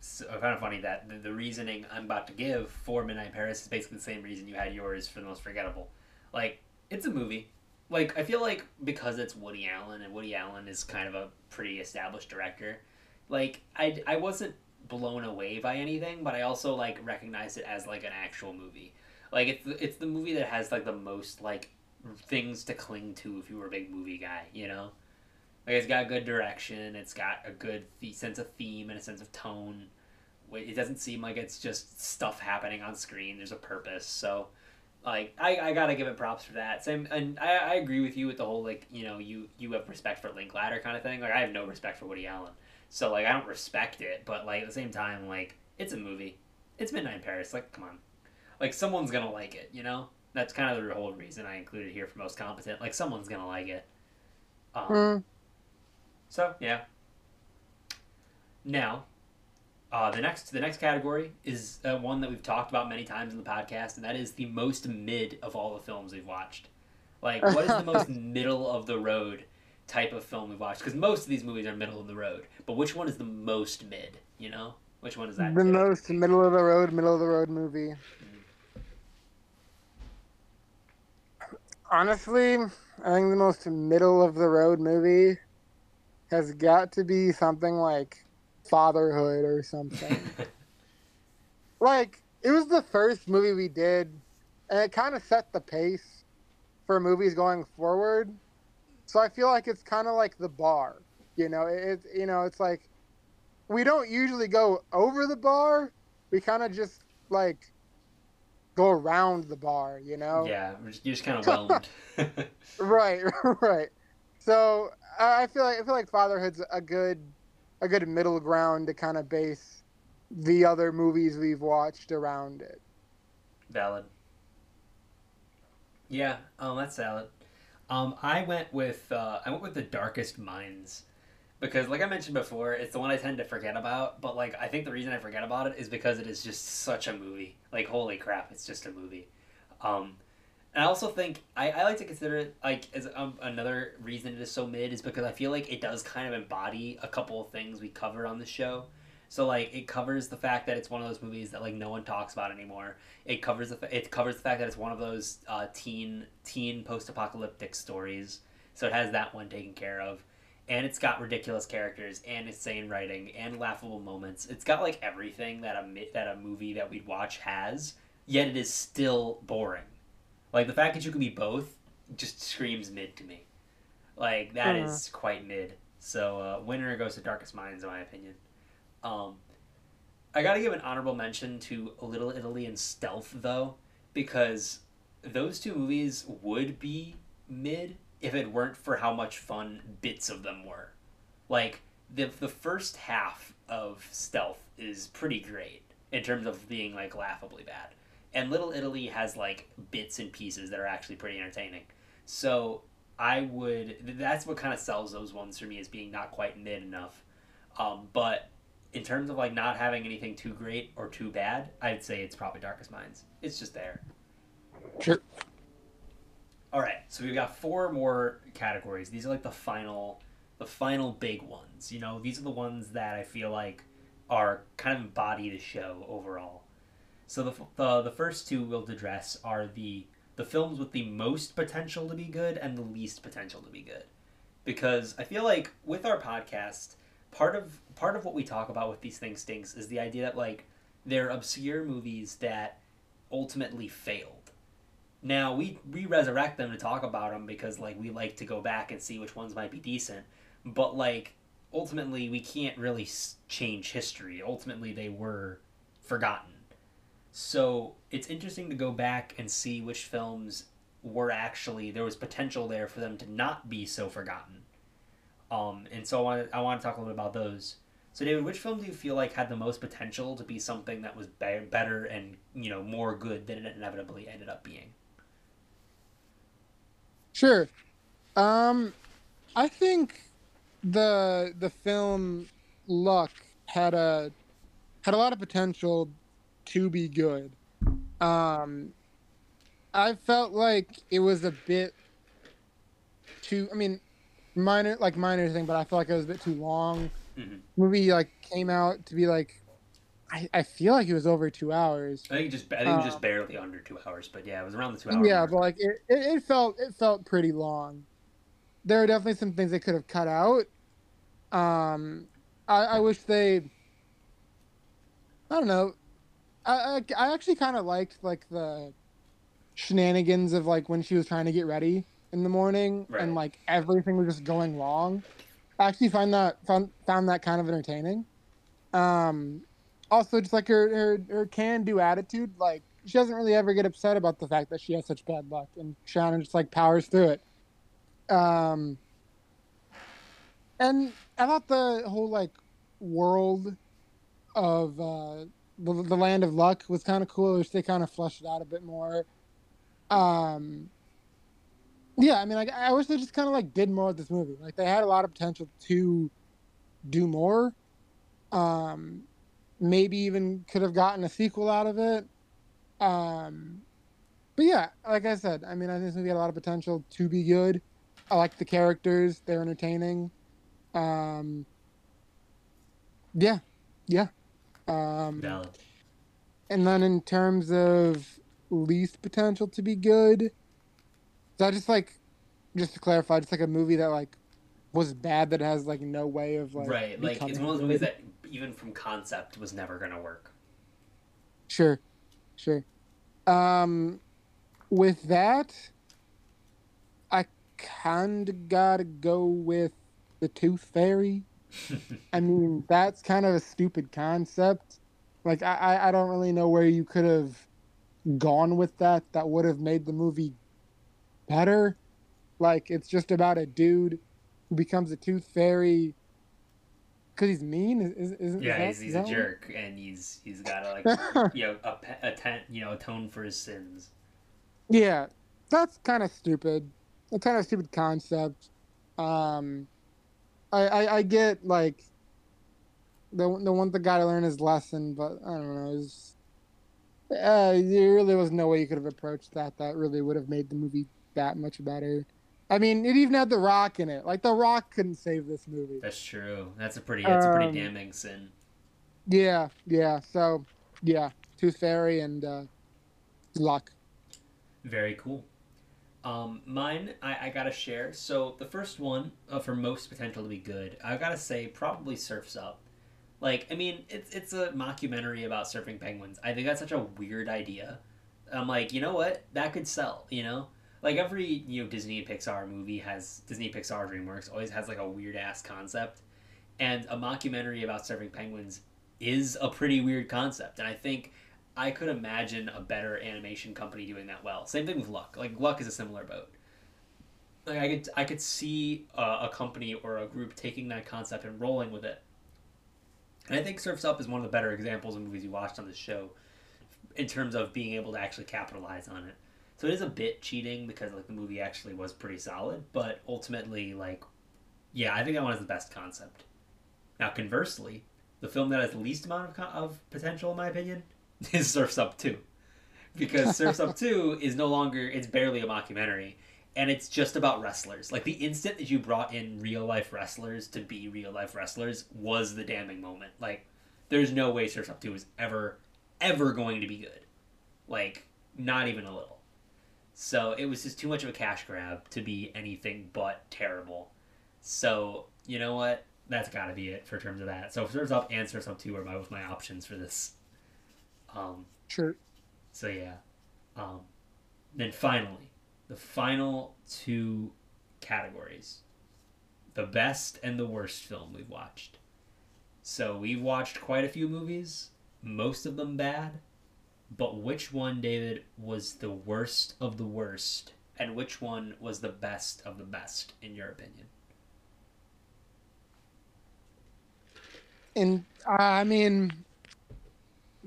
so I find it funny that the, the reasoning I'm about to give for Midnight in Paris is basically the same reason you had yours for the most forgettable. Like it's a movie. Like I feel like because it's Woody Allen and Woody Allen is kind of a pretty established director. Like I I wasn't blown away by anything, but I also like recognize it as like an actual movie. Like it's the, it's the movie that has like the most like things to cling to if you were a big movie guy, you know? Like it's got good direction, it's got a good th- sense of theme and a sense of tone. It doesn't seem like it's just stuff happening on screen. There's a purpose. So, like, I, I gotta give it props for that. Same, and I, I agree with you with the whole like you know you you have respect for Linklater kind of thing. Like I have no respect for Woody Allen. So like I don't respect it, but like at the same time, like it's a movie. It's Midnight in Paris. Like come on, like someone's gonna like it. You know, that's kind of the whole reason I included here for most competent. Like someone's gonna like it. Um, mm. So yeah. Now, uh, the next the next category is uh, one that we've talked about many times in the podcast, and that is the most mid of all the films we've watched. Like, what is the most [LAUGHS] middle of the road type of film we've watched because most of these movies are middle of the road. But which one is the most mid? You know, which one is that? The too? most middle of the road, middle of the road movie. Mm-hmm. Honestly, I think the most middle of the road movie has got to be something like Fatherhood or something. [LAUGHS] like it was the first movie we did, and it kind of set the pace for movies going forward so I feel like it's kind of like the bar. You know, it's you know, it's like we don't usually go over the bar. We kind of just like go around the bar. You know. Yeah, you're just kind of [LAUGHS] whelmed. right, [LAUGHS] right. So I feel like I feel like fatherhood's a good a good middle ground to kind of base the other movies we've watched around it. Valid. Yeah, um, that's valid. Um, I went with uh, I went with the Darkest Minds because, like I mentioned before, it's the one I tend to forget about. But like, I think the reason I forget about it is because it is just such a movie. Like, holy crap, it's just a movie. Um, and I also think I, I like to consider it like as um, another reason it is so mid is because I feel like it does kind of embody a couple of things we covered on the show. So like it covers the fact that it's one of those movies that like no one talks about anymore. It covers the it covers the fact that it's one of those uh, teen teen post apocalyptic stories. So it has that one taken care of, and it's got ridiculous characters and insane writing and laughable moments. It's got like everything that a that a movie that we'd watch has. Yet it is still boring. Like the fact that you can be both just screams mid to me. Like that uh-huh. is quite mid. So uh, winner goes to Darkest Minds in my opinion. Um, I gotta give an honorable mention to Little Italy and Stealth though, because those two movies would be mid if it weren't for how much fun bits of them were. Like the the first half of Stealth is pretty great in terms of being like laughably bad. And Little Italy has like bits and pieces that are actually pretty entertaining. So I would that's what kind of sells those ones for me as being not quite mid enough. Um, but in terms of like not having anything too great or too bad, I'd say it's probably Darkest Minds. It's just there. Sure. All right, so we've got four more categories. These are like the final, the final big ones. You know, these are the ones that I feel like are kind of embody the show overall. So the the, the first two we'll address are the the films with the most potential to be good and the least potential to be good. Because I feel like with our podcast, part of part of what we talk about with these Think Stinks is the idea that like they're obscure movies that ultimately failed. Now we we resurrect them to talk about them because like we like to go back and see which ones might be decent, but like ultimately we can't really change history. Ultimately they were forgotten. So it's interesting to go back and see which films were actually there was potential there for them to not be so forgotten. Um, and so I want I want to talk a little bit about those. So David, which film do you feel like had the most potential to be something that was be- better and you know more good than it inevitably ended up being? Sure. Um, I think the the film Luck had a had a lot of potential to be good. Um, I felt like it was a bit too. I mean, minor like minor thing, but I felt like it was a bit too long. Mm-hmm. Movie like came out to be like, I, I feel like it was over two hours. I think just I think it was just barely under two hours, but yeah, it was around the two hours. Yeah, mark. but like it, it, it felt it felt pretty long. There are definitely some things they could have cut out. Um, I, I wish they. I don't know. I, I, I actually kind of liked like the shenanigans of like when she was trying to get ready in the morning right. and like everything was just going wrong. I actually find that found found that kind of entertaining. Um, also, just like her her, her can do attitude, like she doesn't really ever get upset about the fact that she has such bad luck, and Shannon just like powers through it. Um, and I thought the whole like world of uh, the, the land of luck was kind of cool. Which they kind of flushed it out a bit more. Um, yeah, I mean, like I wish they just kind of like did more with this movie. Like they had a lot of potential to do more. Um, maybe even could have gotten a sequel out of it. Um, but yeah, like I said, I mean, I think this movie had a lot of potential to be good. I like the characters; they're entertaining. Um, yeah, yeah. Um, Valid. And then in terms of least potential to be good, that just like, just to clarify, just like a movie that like was bad that has like no way of like right, like it's one of those movies that even from concept was never gonna work. Sure, sure. Um, with that, I kind of gotta go with the Tooth Fairy. I [LAUGHS] mean, that's kind of a stupid concept. Like, I, I don't really know where you could have gone with that that would have made the movie better. Like, it's just about a dude who becomes a tooth fairy because he's mean. Is, is, yeah, that, he's, he's a jerk, and he's he's got to like [LAUGHS] you know a, a, you know atone for his sins. Yeah, that's kind of stupid. A kind of stupid concept. Um, I, I, I get like the the one the guy to learn his lesson, but I don't know. Was, uh, there really was no way you could have approached that. That really would have made the movie that much better. I mean, it even had The Rock in it. Like The Rock couldn't save this movie. That's true. That's a pretty. That's um, a pretty um, damning sin. Yeah, yeah. So, yeah, Tooth Fairy and uh, Luck. Very cool. Um, mine, I, I gotta share. So the first one uh, for most potential to be good, I gotta say probably Surf's Up. Like, I mean, it's it's a mockumentary about surfing penguins. I think that's such a weird idea. I'm like, you know what? That could sell. You know, like every you know Disney Pixar movie has Disney Pixar DreamWorks always has like a weird ass concept, and a mockumentary about surfing penguins is a pretty weird concept. And I think I could imagine a better animation company doing that well. Same thing with Luck. Like Luck is a similar boat. Like I could I could see a, a company or a group taking that concept and rolling with it. And I think Surf's Up is one of the better examples of movies you watched on this show in terms of being able to actually capitalize on it. So it is a bit cheating because like the movie actually was pretty solid, but ultimately like yeah, I think that one is the best concept. Now conversely, the film that has the least amount of, of potential in my opinion [LAUGHS] is Surf's Up 2. Because Surfs [LAUGHS] Up 2 is no longer, it's barely a mockumentary. And it's just about wrestlers. Like the instant that you brought in real life wrestlers to be real life wrestlers was the damning moment. Like, there's no way Surf's Up 2 is ever, ever going to be good. Like, not even a little. So it was just too much of a cash grab to be anything but terrible. So you know what? That's got to be it for terms of that. So Surf's Up and Surf's Up Two are both my options for this. Um, sure. So yeah. Um, then finally, the final two categories: the best and the worst film we've watched. So we've watched quite a few movies, most of them bad. But which one, David, was the worst of the worst, and which one was the best of the best, in your opinion? And uh, I mean,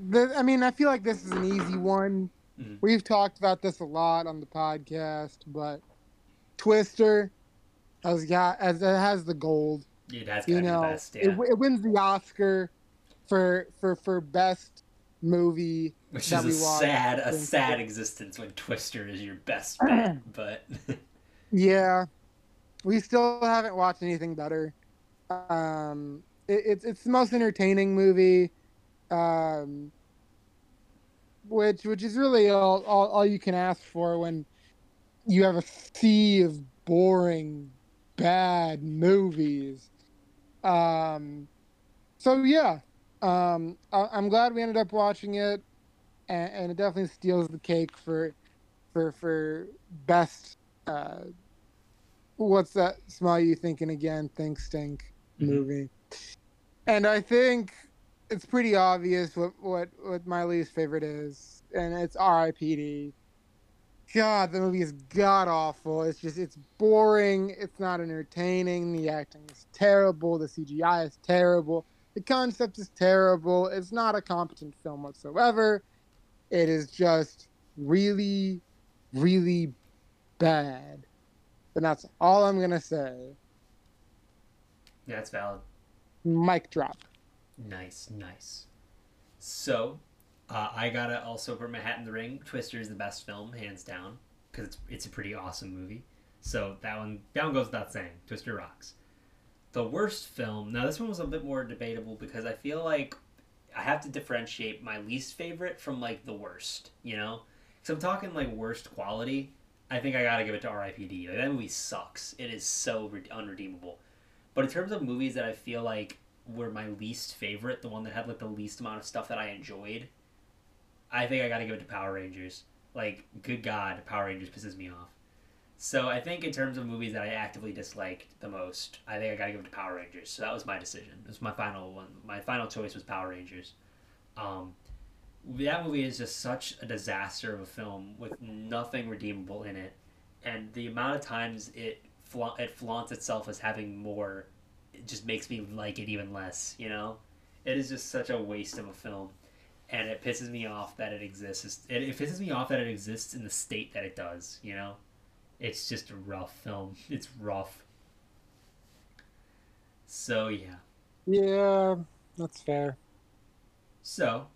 the, I mean, I feel like this is an easy one. Mm-hmm. We've talked about this a lot on the podcast, but Twister has got as it has the gold. It has you know, best, yeah. it, it, wins the Oscar for for for best movie. Which is a sad a sad existence when Twister is your best [CLEARS THROAT] bet, but [LAUGHS] yeah, we still haven't watched anything better. Um, it, it's it's the most entertaining movie. Um, which which is really all, all, all you can ask for when you have a sea of boring, bad movies. Um, so yeah, um, I, am glad we ended up watching it, and, and, it definitely steals the cake for for for best. Uh, what's that smile you thinking again? Think stink mm-hmm. movie, and I think it's pretty obvious what what what my least favorite is, and it's R.I.P.D. God, the movie is god awful. It's just it's boring. It's not entertaining. The acting is terrible. The CGI is terrible. The concept is terrible. It's not a competent film whatsoever. It is just really, really bad. And that's all I'm gonna say. Yeah, it's valid. Mic drop. Nice, nice. So, uh, I gotta also put my hat in the ring. Twister is the best film, hands down, because it's it's a pretty awesome movie. So that one that one goes without saying. Twister rocks. The worst film. Now this one was a bit more debatable because I feel like I have to differentiate my least favorite from like the worst. You know, because I'm talking like worst quality. I think I gotta give it to R.I.P.D. Like, that movie sucks. It is so re- unredeemable. But in terms of movies that I feel like were my least favorite, the one that had like the least amount of stuff that I enjoyed, I think I got to give it to Power Rangers. Like, good God, Power Rangers pisses me off. So I think in terms of movies that I actively disliked the most, I think I got to give it to Power Rangers. So that was my decision. It was my final one. My final choice was Power Rangers. Um, that movie is just such a disaster of a film with nothing redeemable in it, and the amount of times it fla- it flaunts itself as having more, it just makes me like it even less. You know, it is just such a waste of a film and it pisses me off that it exists. It, it pisses me off that it exists in the state that it does. You know, it's just a rough film. [LAUGHS] It's rough. So yeah. Yeah, that's fair. So,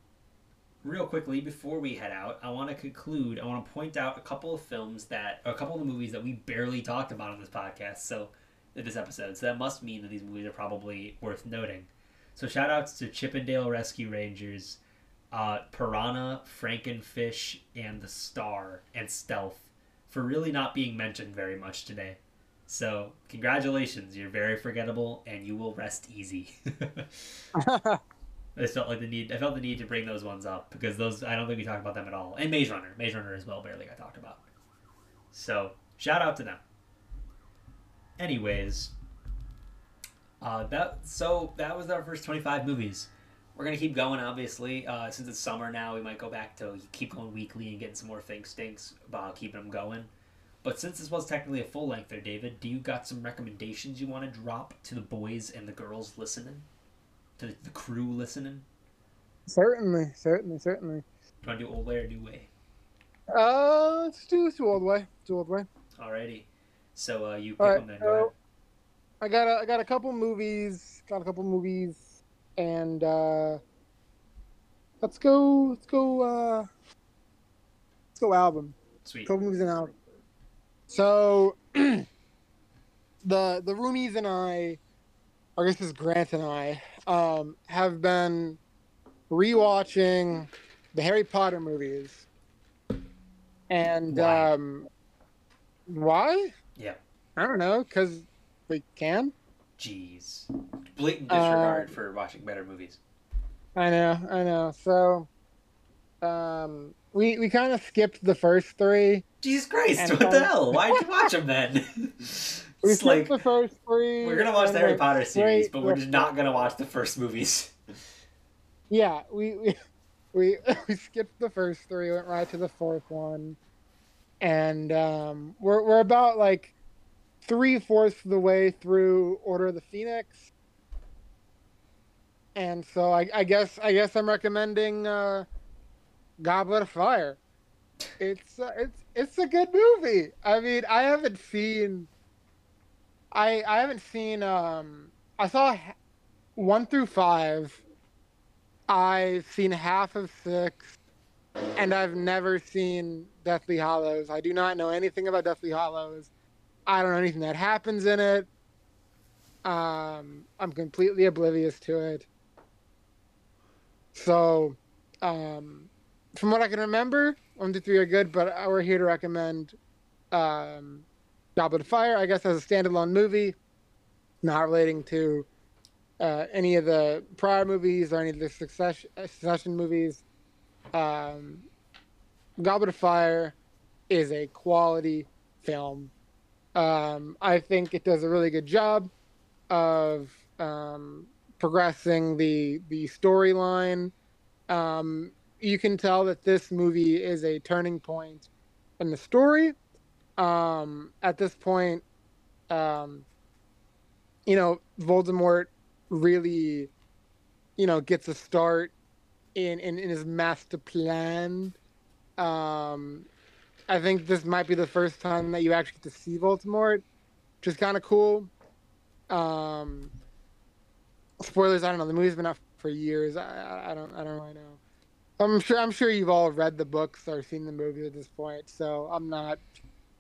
real quickly before we head out, I want to conclude. I want to point out a couple of films that, a couple of the movies that we barely talked about on this podcast. So, in this episode, so that must mean that these movies are probably worth noting. So, shout outs to Chip 'n Dale Rescue Rangers, uh, Piranha, Frankenfish, and The Star, and Stealth for really not being mentioned very much today. So, congratulations, you're very forgettable and you will rest easy. [LAUGHS] I felt like the need I felt the need to bring those ones up because those I don't think we talked about them at all. And Maze Runner. Maze Runner as well barely got talked about. So, shout out to them. Anyways, uh, that so that was our first 25 movies we're gonna keep going. Obviously, uh, since it's summer now, we might go back to keep going weekly and getting some more Think Stinks about keeping them going. But since this was technically a full length there, David, do you got some recommendations you want to drop to the boys and the girls listening, to the crew listening? Certainly, certainly, certainly. Do you want to do old way or new way? Uh, let's do, let's do old way. Let's do old way. Alrighty. So uh, you pick right, them then. So I got a, I got a couple movies. Got a couple movies and uh, let's go. Let's go. Uh, let's go album. Sweet. Couple movies and album. So [CLEARS THROAT] the the roomies and I, I guess it's Grant and I, um, have been rewatching the Harry Potter movies, And why? um, why? Yeah. I don't know, because we can. Jeez, blatant disregard uh, for watching better movies. I know, I know. So, um, we we kind of skipped the first three. Jesus Christ! What the hell? [LAUGHS] Why'd you watch them then? we skipped like, the first three. We're gonna watch the Harry Potter series, but we're just not gonna watch the first movies. [LAUGHS] Yeah, we we we, [LAUGHS] we skipped the first three, went right to the fourth one, and um, we're we're about like three fourths of the way through Order of the Phoenix, and so I, I guess I guess I'm recommending uh, Goblet of Fire. It's uh, it's it's a good movie. I mean, I haven't seen. I I haven't seen. Um, I saw one through five. I've seen half of six, and I've never seen Deathly Hallows. I do not know anything about Deathly Hallows. I don't know anything that happens in it. Um, I'm completely oblivious to it. So, um, from what I can remember, one, two, three are good, but we're here to recommend um, Goblet of Fire, I guess, as a standalone movie, not relating to uh, any of the prior movies or any of the succession, succession movies. Um, Goblet of Fire is a quality film. Um, I think it does a really good job of um, progressing the the storyline. Um, you can tell that this movie is a turning point in the story. Um, at this point, um, you know, Voldemort really, you know, gets a start in in, in his master plan. Um, I think this might be the first time that you actually get to see Voldemort, which is kind of cool. Um, spoilers, I don't know. The movie's been out for years. I, I don't I don't really know. I'm sure I'm sure you've all read the books or seen the movie at this point, so I'm not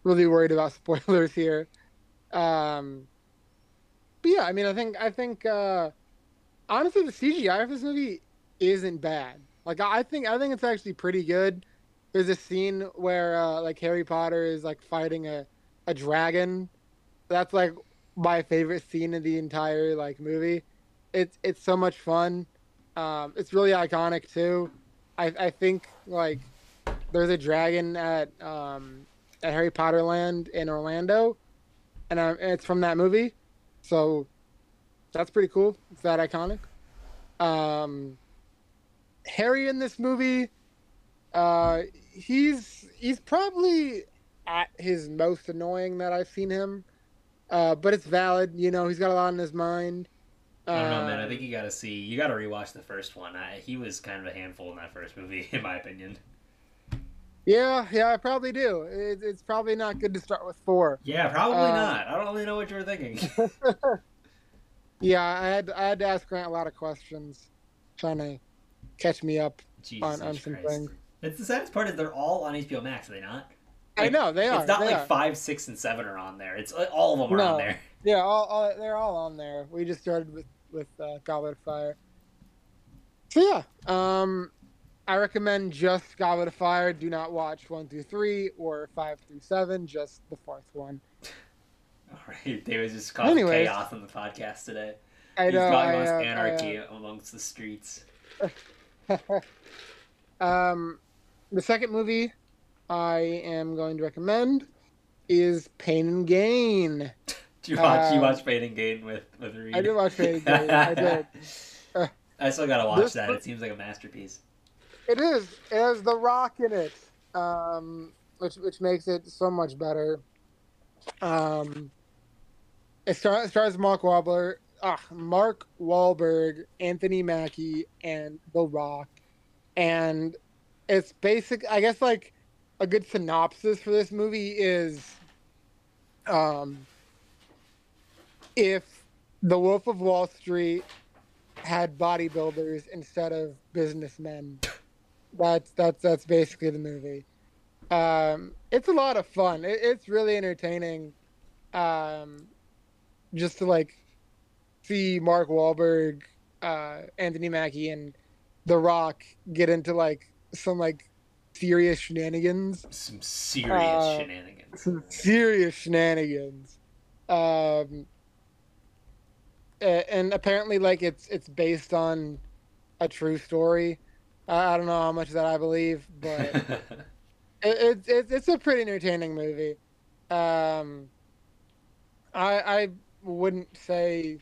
really worried about [LAUGHS] spoilers here. Um, but yeah, I mean, I think I think uh, honestly, the CGI of this movie isn't bad. Like I think I think it's actually pretty good. There's a scene where uh, like Harry Potter is like fighting a a dragon. That's like my favorite scene in the entire like movie. It's it's so much fun. Um, it's really iconic too. I, I think like there's a dragon at um, at Harry Potter Land in Orlando, and, uh, it's from that movie, so that's pretty cool. It's that iconic. Um, Harry in this movie, uh, he's he's probably at his most annoying that I've seen him, uh, but it's valid. You know, he's got a lot in his mind. I don't know, man. I think you got to see. You got to rewatch the first one. I, he was kind of a handful in that first movie, [LAUGHS] in my opinion. Yeah, yeah, I probably do. It, it's probably not good to start with four. Yeah, probably uh, not. I don't really know what you were thinking. [LAUGHS] [LAUGHS] yeah, I had I had to ask Grant a lot of questions, trying to catch me up on, on some things. It's the saddest part is they're all on HBO Max, are they not? Like, I know they are. It's not like are. five, six, and seven are on there. It's all of them are no. on there. [LAUGHS] Yeah, all, all, they're all on there. We just started with with uh, Goblet of Fire. So yeah, um, I recommend just Goblet of Fire. Do not watch one through three or five through seven. Just the fourth one. [LAUGHS] All right, David just causing Anyways, chaos on the podcast today. I He's know. I, uh, anarchy I, uh, amongst the streets. [LAUGHS] um, the second movie I am going to recommend is Pain and Gain. [LAUGHS] Do you watch? Uh, you watch Pain and Gain with with Reed? I did watch Pain and Gain. I did. [LAUGHS] Uh, I still gotta watch this, that. It seems like a masterpiece. It is. It has The Rock in it, um, which which makes it so much better. Um, it, star, it stars Mark Wahlberg, ah, Mark Wahlberg, Anthony Mackie, and The Rock, and it's basic. I guess like a good synopsis for this movie is, um, if the Wolf of Wall Street had bodybuilders instead of businessmen. That's that's that's basically the movie. Um, it's a lot of fun. It, it's really entertaining. Um, just to like see Mark Wahlberg, uh, Anthony Mackie, and The Rock get into like some like serious shenanigans. Some serious uh, shenanigans. Some serious shenanigans. Um, and apparently, like it's it's based on a true story. I don't know how much that I believe, but [LAUGHS] it's it, it's a pretty entertaining movie. Um, I I wouldn't say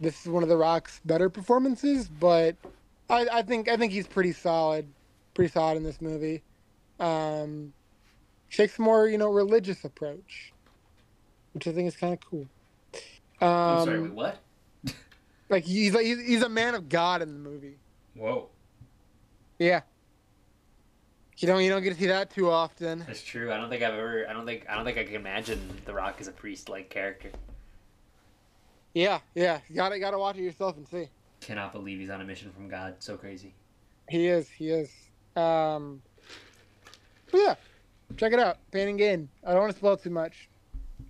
this is one of the Rock's better performances, but I, I think I think he's pretty solid, pretty solid in this movie. Um, takes a more you know religious approach, which I think is kind of cool. Um, I'm sorry, wait, what? [LAUGHS] like he's like he's a man of God in the movie. Whoa. Yeah. You don't you don't get to see that too often. That's true. I don't think I've ever. I don't think I don't think I can imagine The Rock as a priest-like character. Yeah, yeah. You gotta gotta watch it yourself and see. Cannot believe he's on a mission from God. So crazy. He is. He is. Um. yeah, check it out. Pain and Gain. I don't want to spoil too much,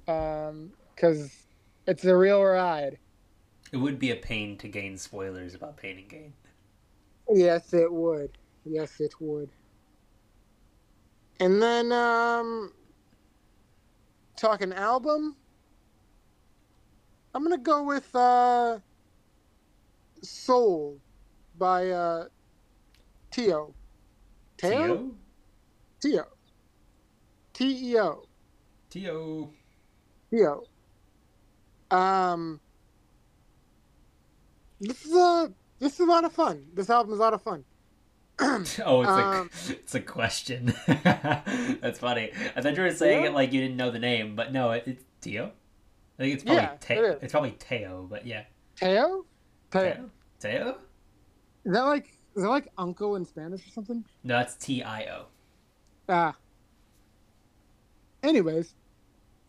um, because it's a real ride. It would be a pain to gain spoilers about Pain and Gain. Yes, it would. Yes, it would. And then, um, talking album, I'm gonna go with uh, Soul by uh, Teo. Teo? Teo. T E O. Teo. Teo. Um, this is a this is a lot of fun. This album is a lot of fun. [CLEARS THROAT] [CLEARS THROAT] oh, it's um, a [LAUGHS] it's a question. [LAUGHS] That's funny. I thought you were saying yeah. it like you didn't know the name, but no, it, it's Teo. I think it's probably yeah, Te- it it's probably Teo, but yeah. Teo? Teo. Teo? Is that like is that like uncle in Spanish or something? No, that's T I O. Ah. Anyways,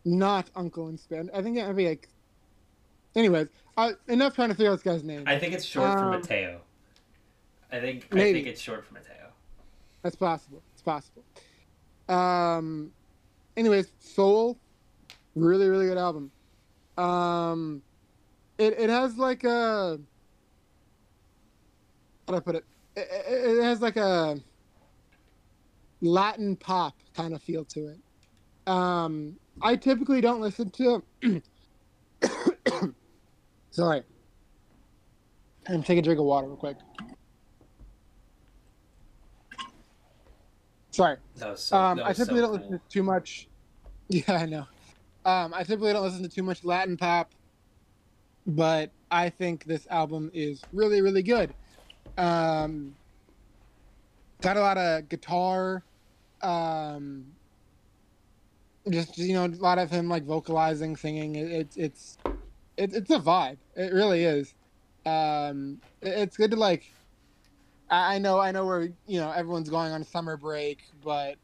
not uncle in Spanish. I think it'd be like. Anyways, uh, enough trying to figure out this guy's name. I think it's short um, for Mateo. I think maybe. I think it's short for Mateo. That's possible. It's possible. Um. Anyways, Soul, really really good album. Um, it it has like a how do I put it? It, it, has like a Latin pop kind of feel to it. Um, I typically don't listen to. [COUGHS] Sorry. I'm take a drink of water real quick. Sorry. So, um, I typically so don't cool. listen to too much. [LAUGHS] Yeah, I know. Um, I typically don't listen to too much Latin pop, but I think this album is really, really good. Um, got a lot of guitar, um, just you know, a lot of him like vocalizing, singing. It, it it's it, it's a vibe. It really is. Um, it, it's good to like. I, I know, I know where you know everyone's going on summer break, but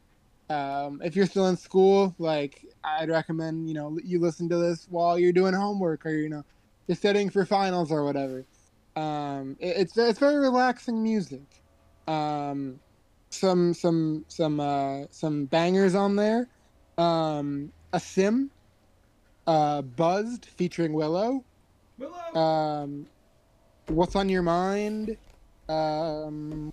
um, if you're still in school, like I'd recommend you know you listen to this while you're doing homework or you know you're studying for finals or whatever. Um, it, it's it's very relaxing music. Um, some some some uh, some bangers on there. Um, a sim uh, Buzzed featuring Willow. Willow. Um, What's on your mind? Um,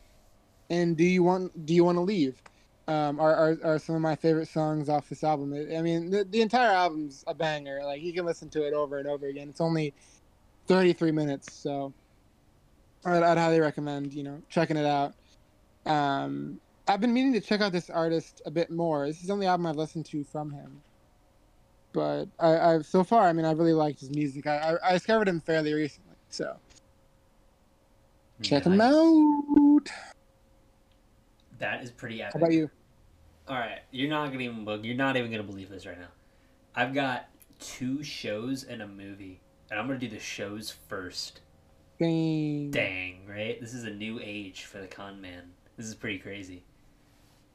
and do you want do you want to leave? Um, are, are are some of my favorite songs off this album. I mean, the, the entire album's a banger. Like you can listen to it over and over again. It's only thirty three minutes, so I'd, I'd highly recommend you know checking it out. Um, I've been meaning to check out this artist a bit more. This is the only album I've listened to from him but I, have so far, I mean, I really liked his music. I, I, I discovered him fairly recently, so check nice. him out. That is pretty epic. How about you? All right, you're not gonna even you're not even gonna believe this right now. I've got two shows and a movie, and I'm gonna do the shows first. Dang. Dang, right? This is a new age for the con man. This is pretty crazy.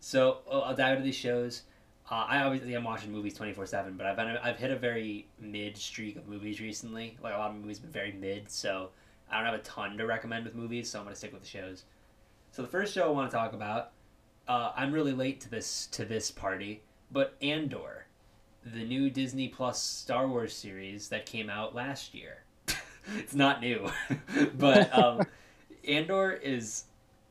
So oh, I'll dive into these shows. Uh, I obviously am watching movies twenty four seven, but I've been, I've hit a very mid streak of movies recently. Like a lot of movies have been very mid, so I don't have a ton to recommend with movies. So I'm gonna stick with the shows. So the first show I want to talk about, uh, I'm really late to this to this party, but Andor, the new Disney Plus Star Wars series that came out last year. It's not new, [LAUGHS] but um, Andor is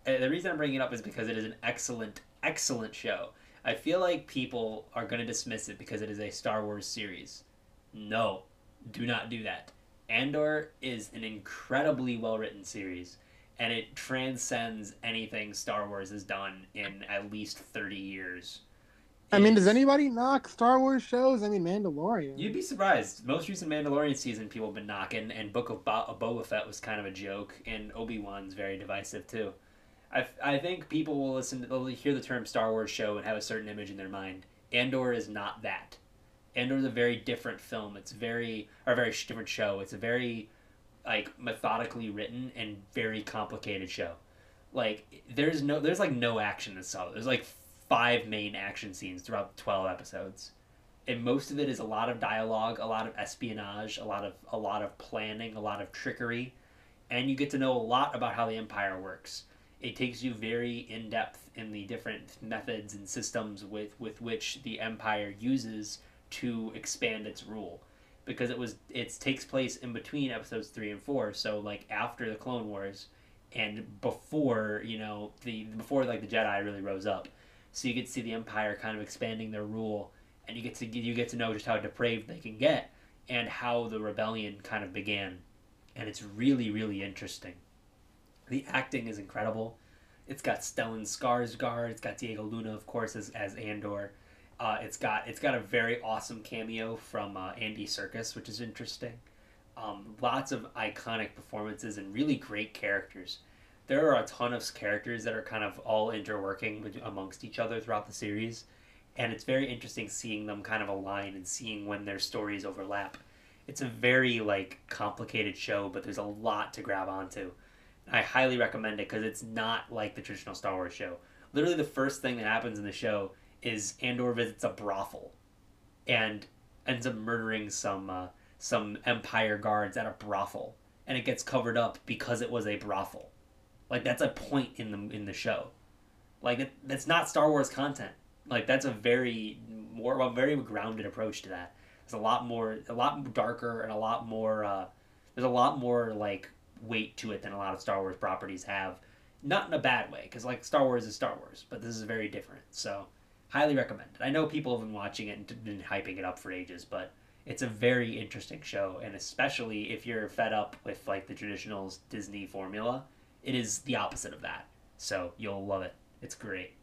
uh, the reason I'm bringing it up is because it is an excellent excellent show. I feel like people are going to dismiss it because it is a Star Wars series. No, do not do that. Andor is an incredibly well written series, and it transcends anything Star Wars has done in at least 30 years. I mean, does anybody knock Star Wars shows? I mean, Mandalorian. You'd be surprised. Most recent Mandalorian season, people have been knocking, and Book of, Bo- uh, Boba Fett was kind of a joke, and Obi Wan's very divisive too. I, I think people will listen, to, they'll hear the term Star Wars show and have a certain image in their mind. Andor is not that. Andor is a very different film. It's very, or a very different show. It's a very, like, methodically written and very complicated show. Like, there's no, there's like no action in Solo. There's like five main action scenes throughout 12 episodes. And most of it is a lot of dialogue a lot of espionage a lot of a lot of planning a lot of trickery. And you get to know a lot about how the empire works. It takes you very in depth in the different methods and systems with with which the empire uses to expand its rule. Because it was it takes place in between episodes 3 and 4 so like after the clone wars and before you know the before like the jedi really rose up so you get to see the empire kind of expanding their rule and you get to you get to know just how depraved they can get and how the rebellion kind of began. And it's really really interesting. The acting is incredible. It's got Stellan Skarsgård it's got Diego Luna of course as, as Andor. Uh, it's got it's got a very awesome cameo from uh, Andy Serkis which is interesting. Um, lots of iconic performances and really great characters there are a ton of characters that are kind of all interworking amongst each other throughout the series and it's very interesting seeing them kind of align and seeing when their stories overlap. It's a very like complicated show but there's a lot to grab onto. I highly recommend it because it's not like the traditional star wars show. Literally the first thing that happens in the show is andor visits a brothel and ends up murdering some uh, some empire guards at a brothel and it gets covered up because it was a brothel like that's a point in the in the show. Like that's not Star Wars content. Like that's a very more a very grounded approach to that. It's a lot more, a lot darker, and a lot more. Uh, there's a lot more like weight to it than a lot of Star Wars properties have. Not in a bad way, because like Star Wars is Star Wars, but this is very different. So, highly recommend it. I know people have been watching it and been hyping it up for ages, but it's a very interesting show, and especially if you're fed up with like the traditional Disney formula, it is the opposite of that. So you'll love it. It's great.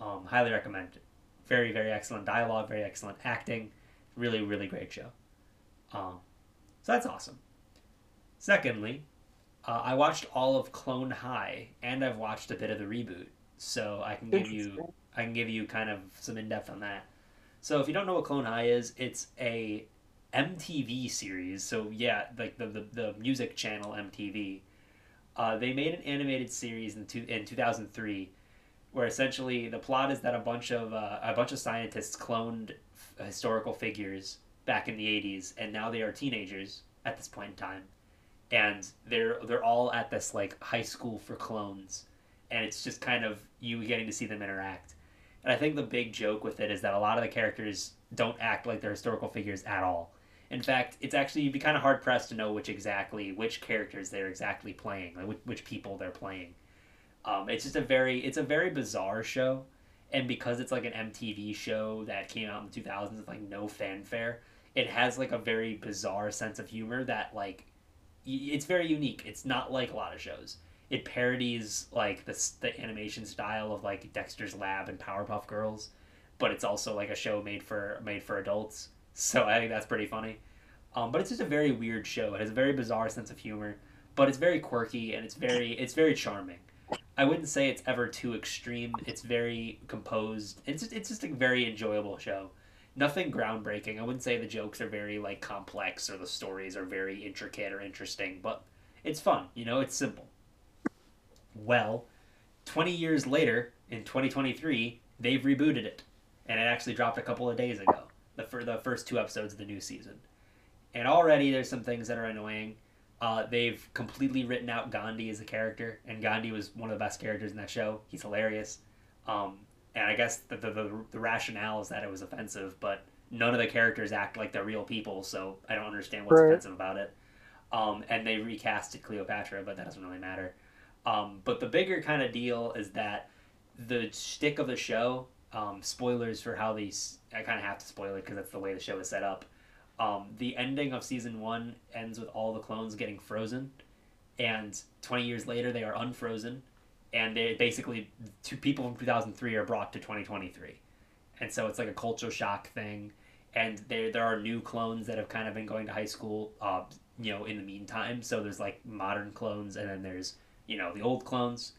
Um, highly recommend it. Very, very excellent dialogue, very excellent acting. Really, really great show. Um, so that's awesome. Secondly, uh, I watched all of Clone High, and I've watched a bit of the reboot, so I can give you I can give you kind of some in depth on that. So if you don't know what Clone High is, it's a MTV series. So yeah, like the the, the music channel MTV uh, they made an animated series in, two, in 2003 where essentially the plot is that a bunch of uh, a bunch of scientists cloned f- historical figures back in the 80s and now they are teenagers at this point in time. And they're they're all at this like high school for clones and it's just kind of you getting to see them interact. And i think the big joke with it is that a lot of the characters don't act like they're historical figures at all in fact, it's actually you'd be kind of hard pressed to know which exactly which characters they're exactly playing, like which, which people they're playing. Um, it's just a very it's a very bizarre show, and because it's like an MTV show that came out in the 2000s with like no fanfare, it has like a very bizarre sense of humor that like it's very unique. It's not like a lot of shows. It parodies like the the animation style of like Dexter's Lab and Powerpuff Girls, but it's also like a show made for made for adults so I think that's pretty funny. Um, but it's just a very weird show. It has a very bizarre sense of humor, but it's very quirky and it's very it's very charming. I wouldn't say it's ever too extreme. It's very composed. It's just, it's just a very enjoyable show. Nothing groundbreaking. I wouldn't say the jokes are very like complex or the stories are very intricate or interesting, but it's fun. You know, it's simple. Well, 20 years later in 2023, they've rebooted it, and it actually dropped a couple of days ago the for the first two episodes of the new season, and already there's some things that are annoying. Uh, they've completely written out Gandhi as a character, and Gandhi was one of the best characters in that show. He's hilarious. Um, and I guess the, the, the, the rationale is that it was offensive, but none of the characters act like they're real people, so I don't understand what's right. offensive about it. Um, and they recasted Cleopatra, but that doesn't really matter. Um, but the bigger kind of deal is that the stick of the show. Um, spoilers for how these. I kind of have to spoil it because that's the way the show is set up. Um, the ending of season one ends with all the clones getting frozen, and 20 years later they are unfrozen, and they basically two people from 2003 are brought to 2023, and so it's like a culture shock thing, and there there are new clones that have kind of been going to high school, uh, you know, in the meantime. So there's like modern clones, and then there's you know the old clones.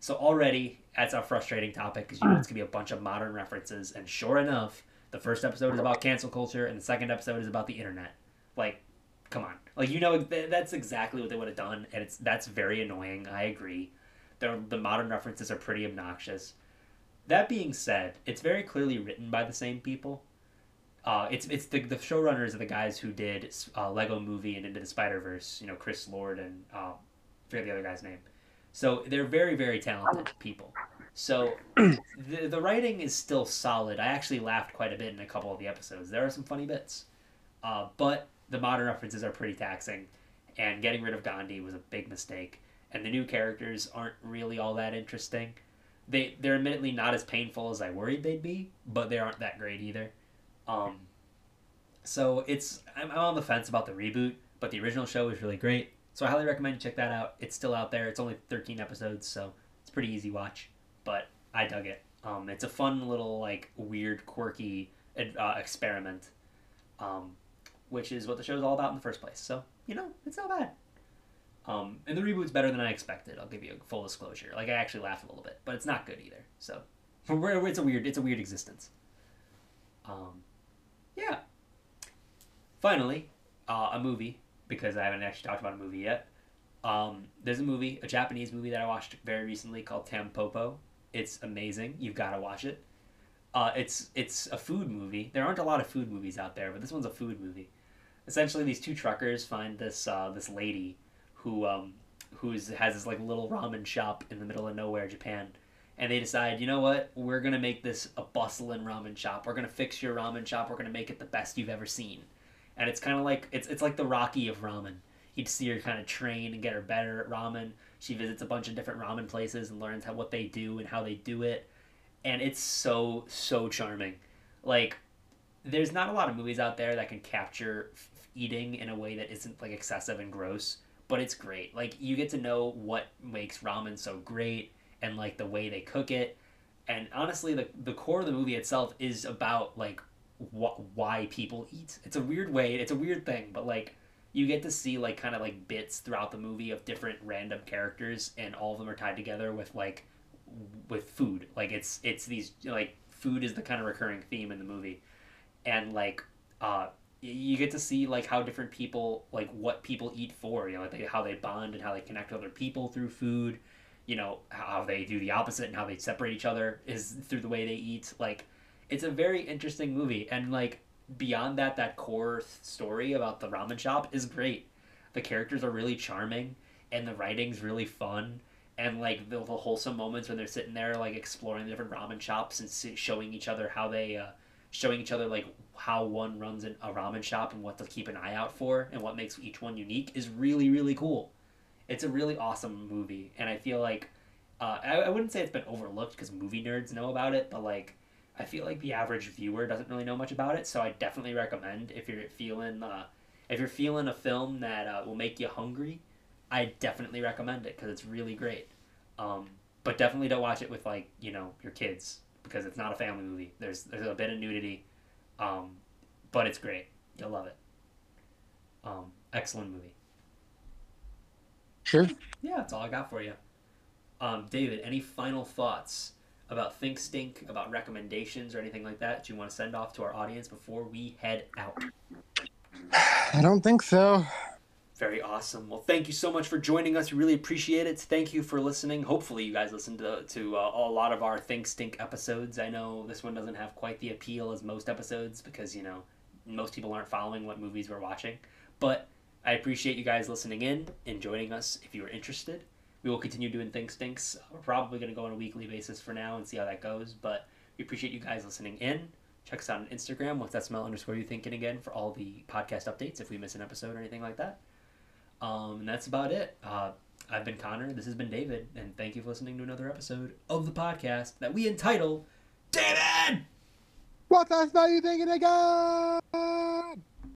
So already that's a frustrating topic because you know it's gonna be a bunch of modern references, and sure enough the first episode is about cancel culture, and the second episode is about the internet. Like, come on, like you know that's exactly what they would have done, and it's that's very annoying. I agree. The the modern references are pretty obnoxious. That being said, it's very clearly written by the same people. Uh, it's it's the the showrunners are the guys who did uh, Lego Movie and Into the Spider Verse. You know, Chris Lord and uh, I forget the other guy's name. So they're very very talented people. So [CLEARS THROAT] the the writing is still solid. I actually laughed quite a bit in a couple of the episodes. There are some funny bits, uh, but the modern references are pretty taxing, and getting rid of Gandhi was a big mistake. And the new characters aren't really all that interesting. They they're admittedly not as painful as I worried they'd be, but they aren't that great either. Um, so it's I'm, I'm on the fence about the reboot, but the original show is really great. So I highly recommend you check that out. It's still out there. It's only 13 episodes, so it's pretty easy watch but I dug it. Um, it's a fun little like weird, quirky uh, experiment, um, which is what the show is all about in the first place. So you know, it's not bad. Um, and the reboot's better than I expected. I'll give you a full disclosure. Like I actually laughed a little bit, but it's not good either. So it's a weird, it's a weird existence. Um, yeah. Finally, uh, a movie because I haven't actually talked about a movie yet. Um, there's a movie, a Japanese movie that I watched very recently called Tampopo. It's amazing. You've got to watch it. Uh, it's it's a food movie. There aren't a lot of food movies out there, but this one's a food movie. Essentially, these two truckers find this uh, this lady who um, who's has this like little ramen shop in the middle of nowhere, Japan, and they decide, you know what, we're gonna make this a bustling ramen shop. We're gonna fix your ramen shop. We're gonna make it the best you've ever seen. And it's kind of like it's it's like the Rocky of ramen. You'd see her kind of train and get her better at ramen she visits a bunch of different ramen places and learns how what they do and how they do it, and it's so so charming. Like, there's not a lot of movies out there that can capture f- eating in a way that isn't like excessive and gross, but it's great. Like you get to know what makes ramen so great and like the way they cook it. And honestly, the the core of the movie itself is about like wh- why people eat. It's a weird way. It's a weird thing, but like you get to see like kind of like bits throughout the movie of different random characters and all of them are tied together with like with food like it's it's these like food is the kind of recurring theme in the movie and like uh you get to see like how different people like what people eat for you know like they, how they bond and how they connect with other people through food you know how they do the opposite and how they separate each other is through the way they eat like it's a very interesting movie and like beyond that, that core story about the ramen shop is great. The characters are really charming, and the writing's really fun. And like the, the wholesome moments when they're sitting there, like exploring the different ramen shops and showing each other how they, uh, showing each other like how one runs a ramen shop and what to keep an eye out for and what makes each one unique is really really cool. It's a really awesome movie, and I feel like uh, I, I wouldn't say it's been overlooked because movie nerds know about it, but like I feel like the average viewer doesn't really know much about it, so I definitely recommend if you're feeling uh, if you're feeling a film that uh, will make you hungry, I definitely recommend it because it's really great. Um, but definitely don't watch it with like you know your kids because it's not a family movie. There's there's a bit of nudity, um, but it's great. You'll love it. Um, excellent movie. Sure. Yeah, that's all I got for you. Um, David, any final thoughts about Think Stink, about recommendations or anything like that, that you want to send off to our audience before we head out? I don't think so. Very awesome. Well, thank you so much for joining us. We really appreciate it. Thank you for listening. Hopefully, you guys listened to, to uh, a lot of our Think Stink episodes. I know this one doesn't have quite the appeal as most episodes because, you know, most people aren't following what movies we're watching. But I appreciate you guys listening in and joining us if you are interested we will continue doing Think Stinks. We're probably going to go on a weekly basis for now and see how that goes. But we appreciate you guys listening in. Check us out on Instagram. What's that smell underscore you thinking again for all the podcast updates if we miss an episode or anything like that. Um, and that's about it. Uh, I've been Connor. This has been David, and thank you for listening to another episode of the podcast that we entitle David. What else are you thinking again?